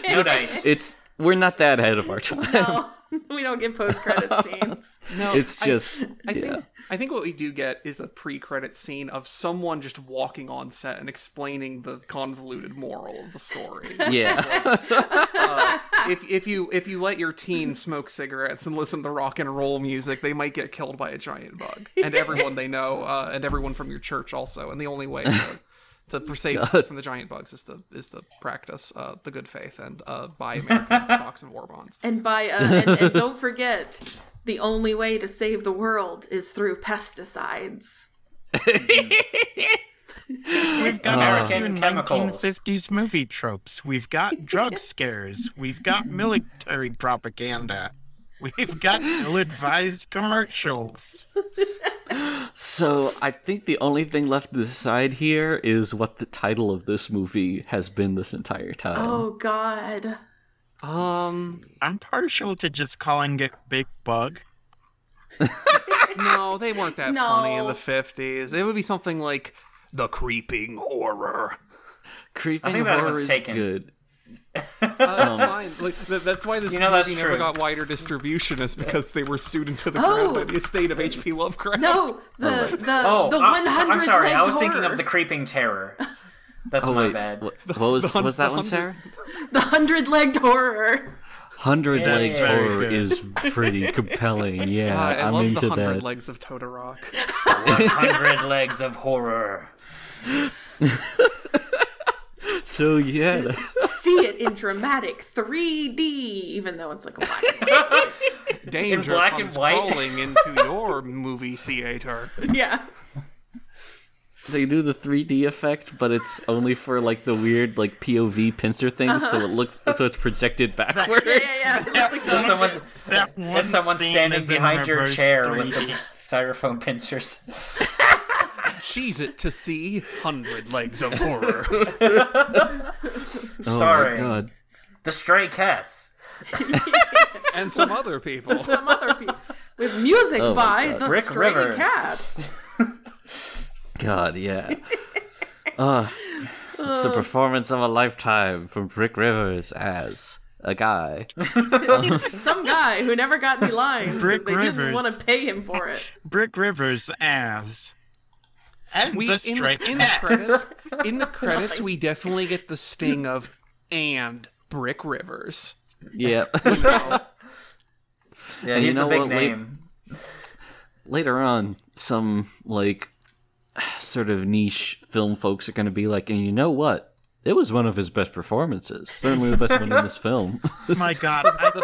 No dice. it's we're not that ahead of our time. No, we don't get post credit scenes. No, It's just I, yeah. think I think what we do get is a pre-credit scene of someone just walking on set and explaining the convoluted moral of the story. Yeah. Uh, if if you if you let your teen smoke cigarettes and listen to rock and roll music, they might get killed by a giant bug, and everyone they know, uh, and everyone from your church also. And the only way to, to save yourself from the giant bugs is to is to practice uh, the good faith and uh, buy American stocks and war bonds. And buy uh, and, and don't forget, the only way to save the world is through pesticides. We've got American new chemicals. 1950s movie tropes. We've got drug scares. We've got military propaganda. We've got ill-advised commercials. So I think the only thing left to decide here is what the title of this movie has been this entire time. Oh God. Um, I'm partial to just calling it Big Bug. no, they weren't that No. funny in the fifties. It would be something like the creeping horror. Creeping think that horror was is taken. good. Uh, that's fine. Like, th- that's why this You know, that's movie never true. got wider distribution is because they were sued into the Oh. ground by the estate of H.P. Lovecraft. No, the the Oh, the I- one hundred. I'm sorry. I was thinking of the creeping terror. That's Oh my wait, bad. what, what was hun- was that one, Sarah? the hundred legged horror. Hundred Yeah, legged yeah. Horror good. is pretty compelling. Yeah, God, I I'm love into the hundred that. legs of Totoroc. Hundred legs of horror. So yeah, See it in dramatic 3D, even though it's like a black. and white. Danger In black and white. crawling into your movie theater. yeah. they do the 3D effect, but it's only for like the weird like POV pincer things, so uh-huh. it looks so it's projected backwards. Yeah, yeah, yeah. It's like There's the- someone, That one someone standing behind your chair with 3D. the styrofoam pincers. Cheese it to see hundred legs of horror. Oh my Starring god. the stray cats. and some other people. some other people with music Oh by the Rick Stray Rivers. Cats. God, yeah. Uh, it's a performance of a lifetime from Rick Rivers as a guy. Some guy who never got any lines Brick Rick they didn't Rivers. want to pay him for it. Brick Rivers as. And We the in, in the credits, in the credits, we definitely get the sting of and Brick Rivers. Yep. Yeah, he's you know the big what, wait- name. Later on, some like sort of niche film folks are going to be like, and you know what? It was one of his best performances. Certainly the best one in this film. My God, I-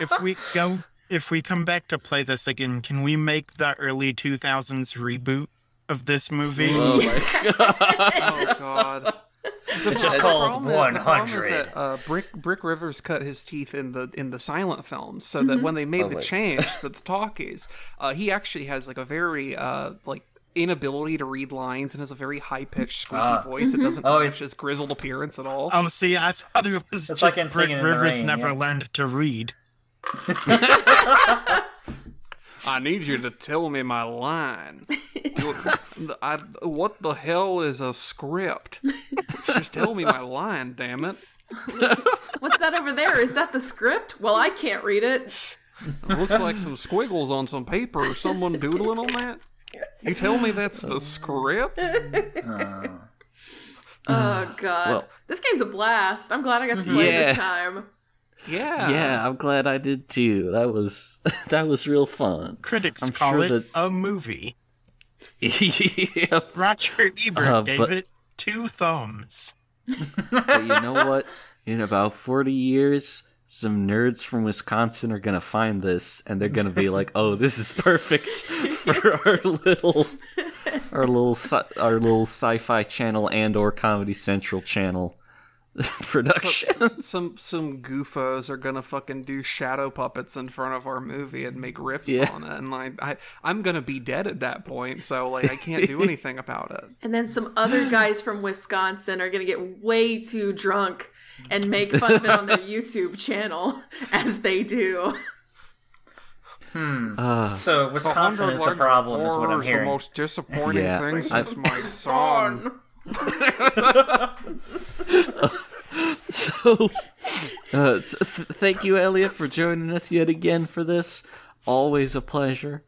if we go, if we come back to play this again, can we make the early 2000s reboot of this movie? oh my god. Oh God. It's just called problem is- the problem 100. uh, Brick Brick Rivers cut his teeth in the in the silent films, so that when they made the my change, the talkies, uh, he actually has like a very uh, like inability to read lines and has a very high pitched squeaky Ah. voice. It doesn't Oh, match it's- his grizzled appearance at all. Um, see, I thought it was It's just like Brick Singing in the Rivers Rain, never yeah. learned to read. I need you to tell me my line. I, what the hell is a script? Just tell me my line, damn it. What's that over there? Is that the script? Well, I can't read it. It looks like some squiggles on some paper. or someone doodling on that? You tell me that's the script? Uh. Oh god. Well- this game's a blast. I'm glad I got to play Yeah. this time. Yeah. Yeah, I'm glad I did too. That was that was real fun. Critics I'm call sure it that- a movie. Yep. Roger Ebert Uh, gave but- it two thumbs. But you know what? In about 40 years, some nerds from Wisconsin are going to find this and they're going to be like, "Oh, this is perfect for our little our little sci- our little sci-fi channel and or Comedy Central channel production." Some some goofos are gonna fucking do shadow puppets in front of our movie and make riffs Yeah. on it, and like I I'm gonna be dead at that point, so like I can't do anything about it. And then some other guys from Wisconsin are going to get way too drunk and make fun of it on their YouTube channel as they do. Uh, So Wisconsin is the problem, is what I'm is the most disappointing Yeah. thing I- since my son. so, uh, so th- thank you, Elliot, for joining us yet again for this. Always a pleasure.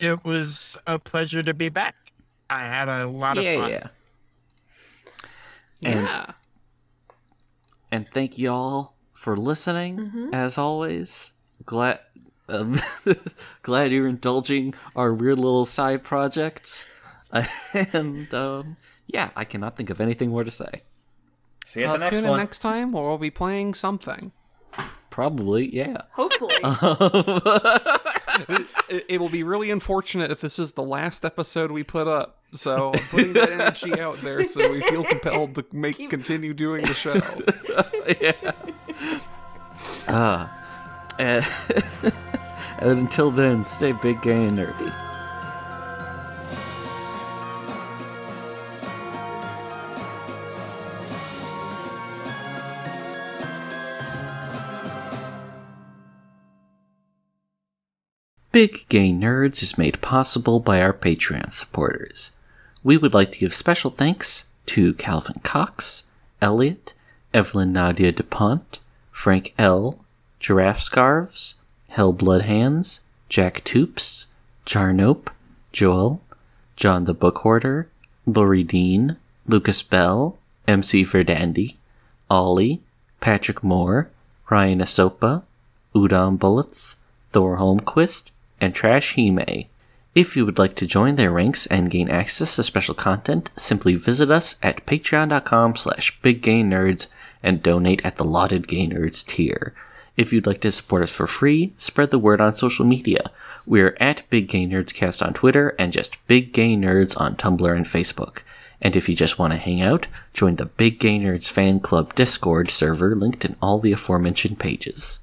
It was a pleasure to be back. I had a lot of Yeah, fun. yeah. And Yeah. and thank y'all for listening. As always, glad um, glad you're indulging our weird little side projects, and um, yeah, I cannot think of anything more to say. See you Uh, at the next tune in next time, or we'll be playing something. Probably, yeah. Hopefully. It, it will be really unfortunate if this is the last episode we put up. So I'm putting that energy out there, so we feel compelled to make continue doing the show. Yeah. and, and until then, stay big, gay, and nerdy. Big Gay Nerds is made possible by our Patreon supporters. We would like to give special thanks to Calvin Cox, Elliot, Evelyn Nadia DuPont, Frank L., Giraffe Scarves, Hell Blood Hands, Jack Toops, Jarnope, Joel, John the Book Hoarder, Lori Dean, Lucas Bell, MC Verdandi, Ollie, Patrick Moore, Ryan Asopa, Udon Bullets, Thor Holmquist, and Trash Hime. If you would like to join their ranks and gain access to special content, simply visit us at patreon.com slash biggaynerds and donate at the lauded gay nerds tier. If you'd like to support us for free, spread the word on social media. We're at Big Gay Nerds Cast on Twitter and just Big Gay Nerds on Tumblr and Facebook. And if you just want to hang out, join the Big Gay Nerds fan club Discord server linked in all the aforementioned pages.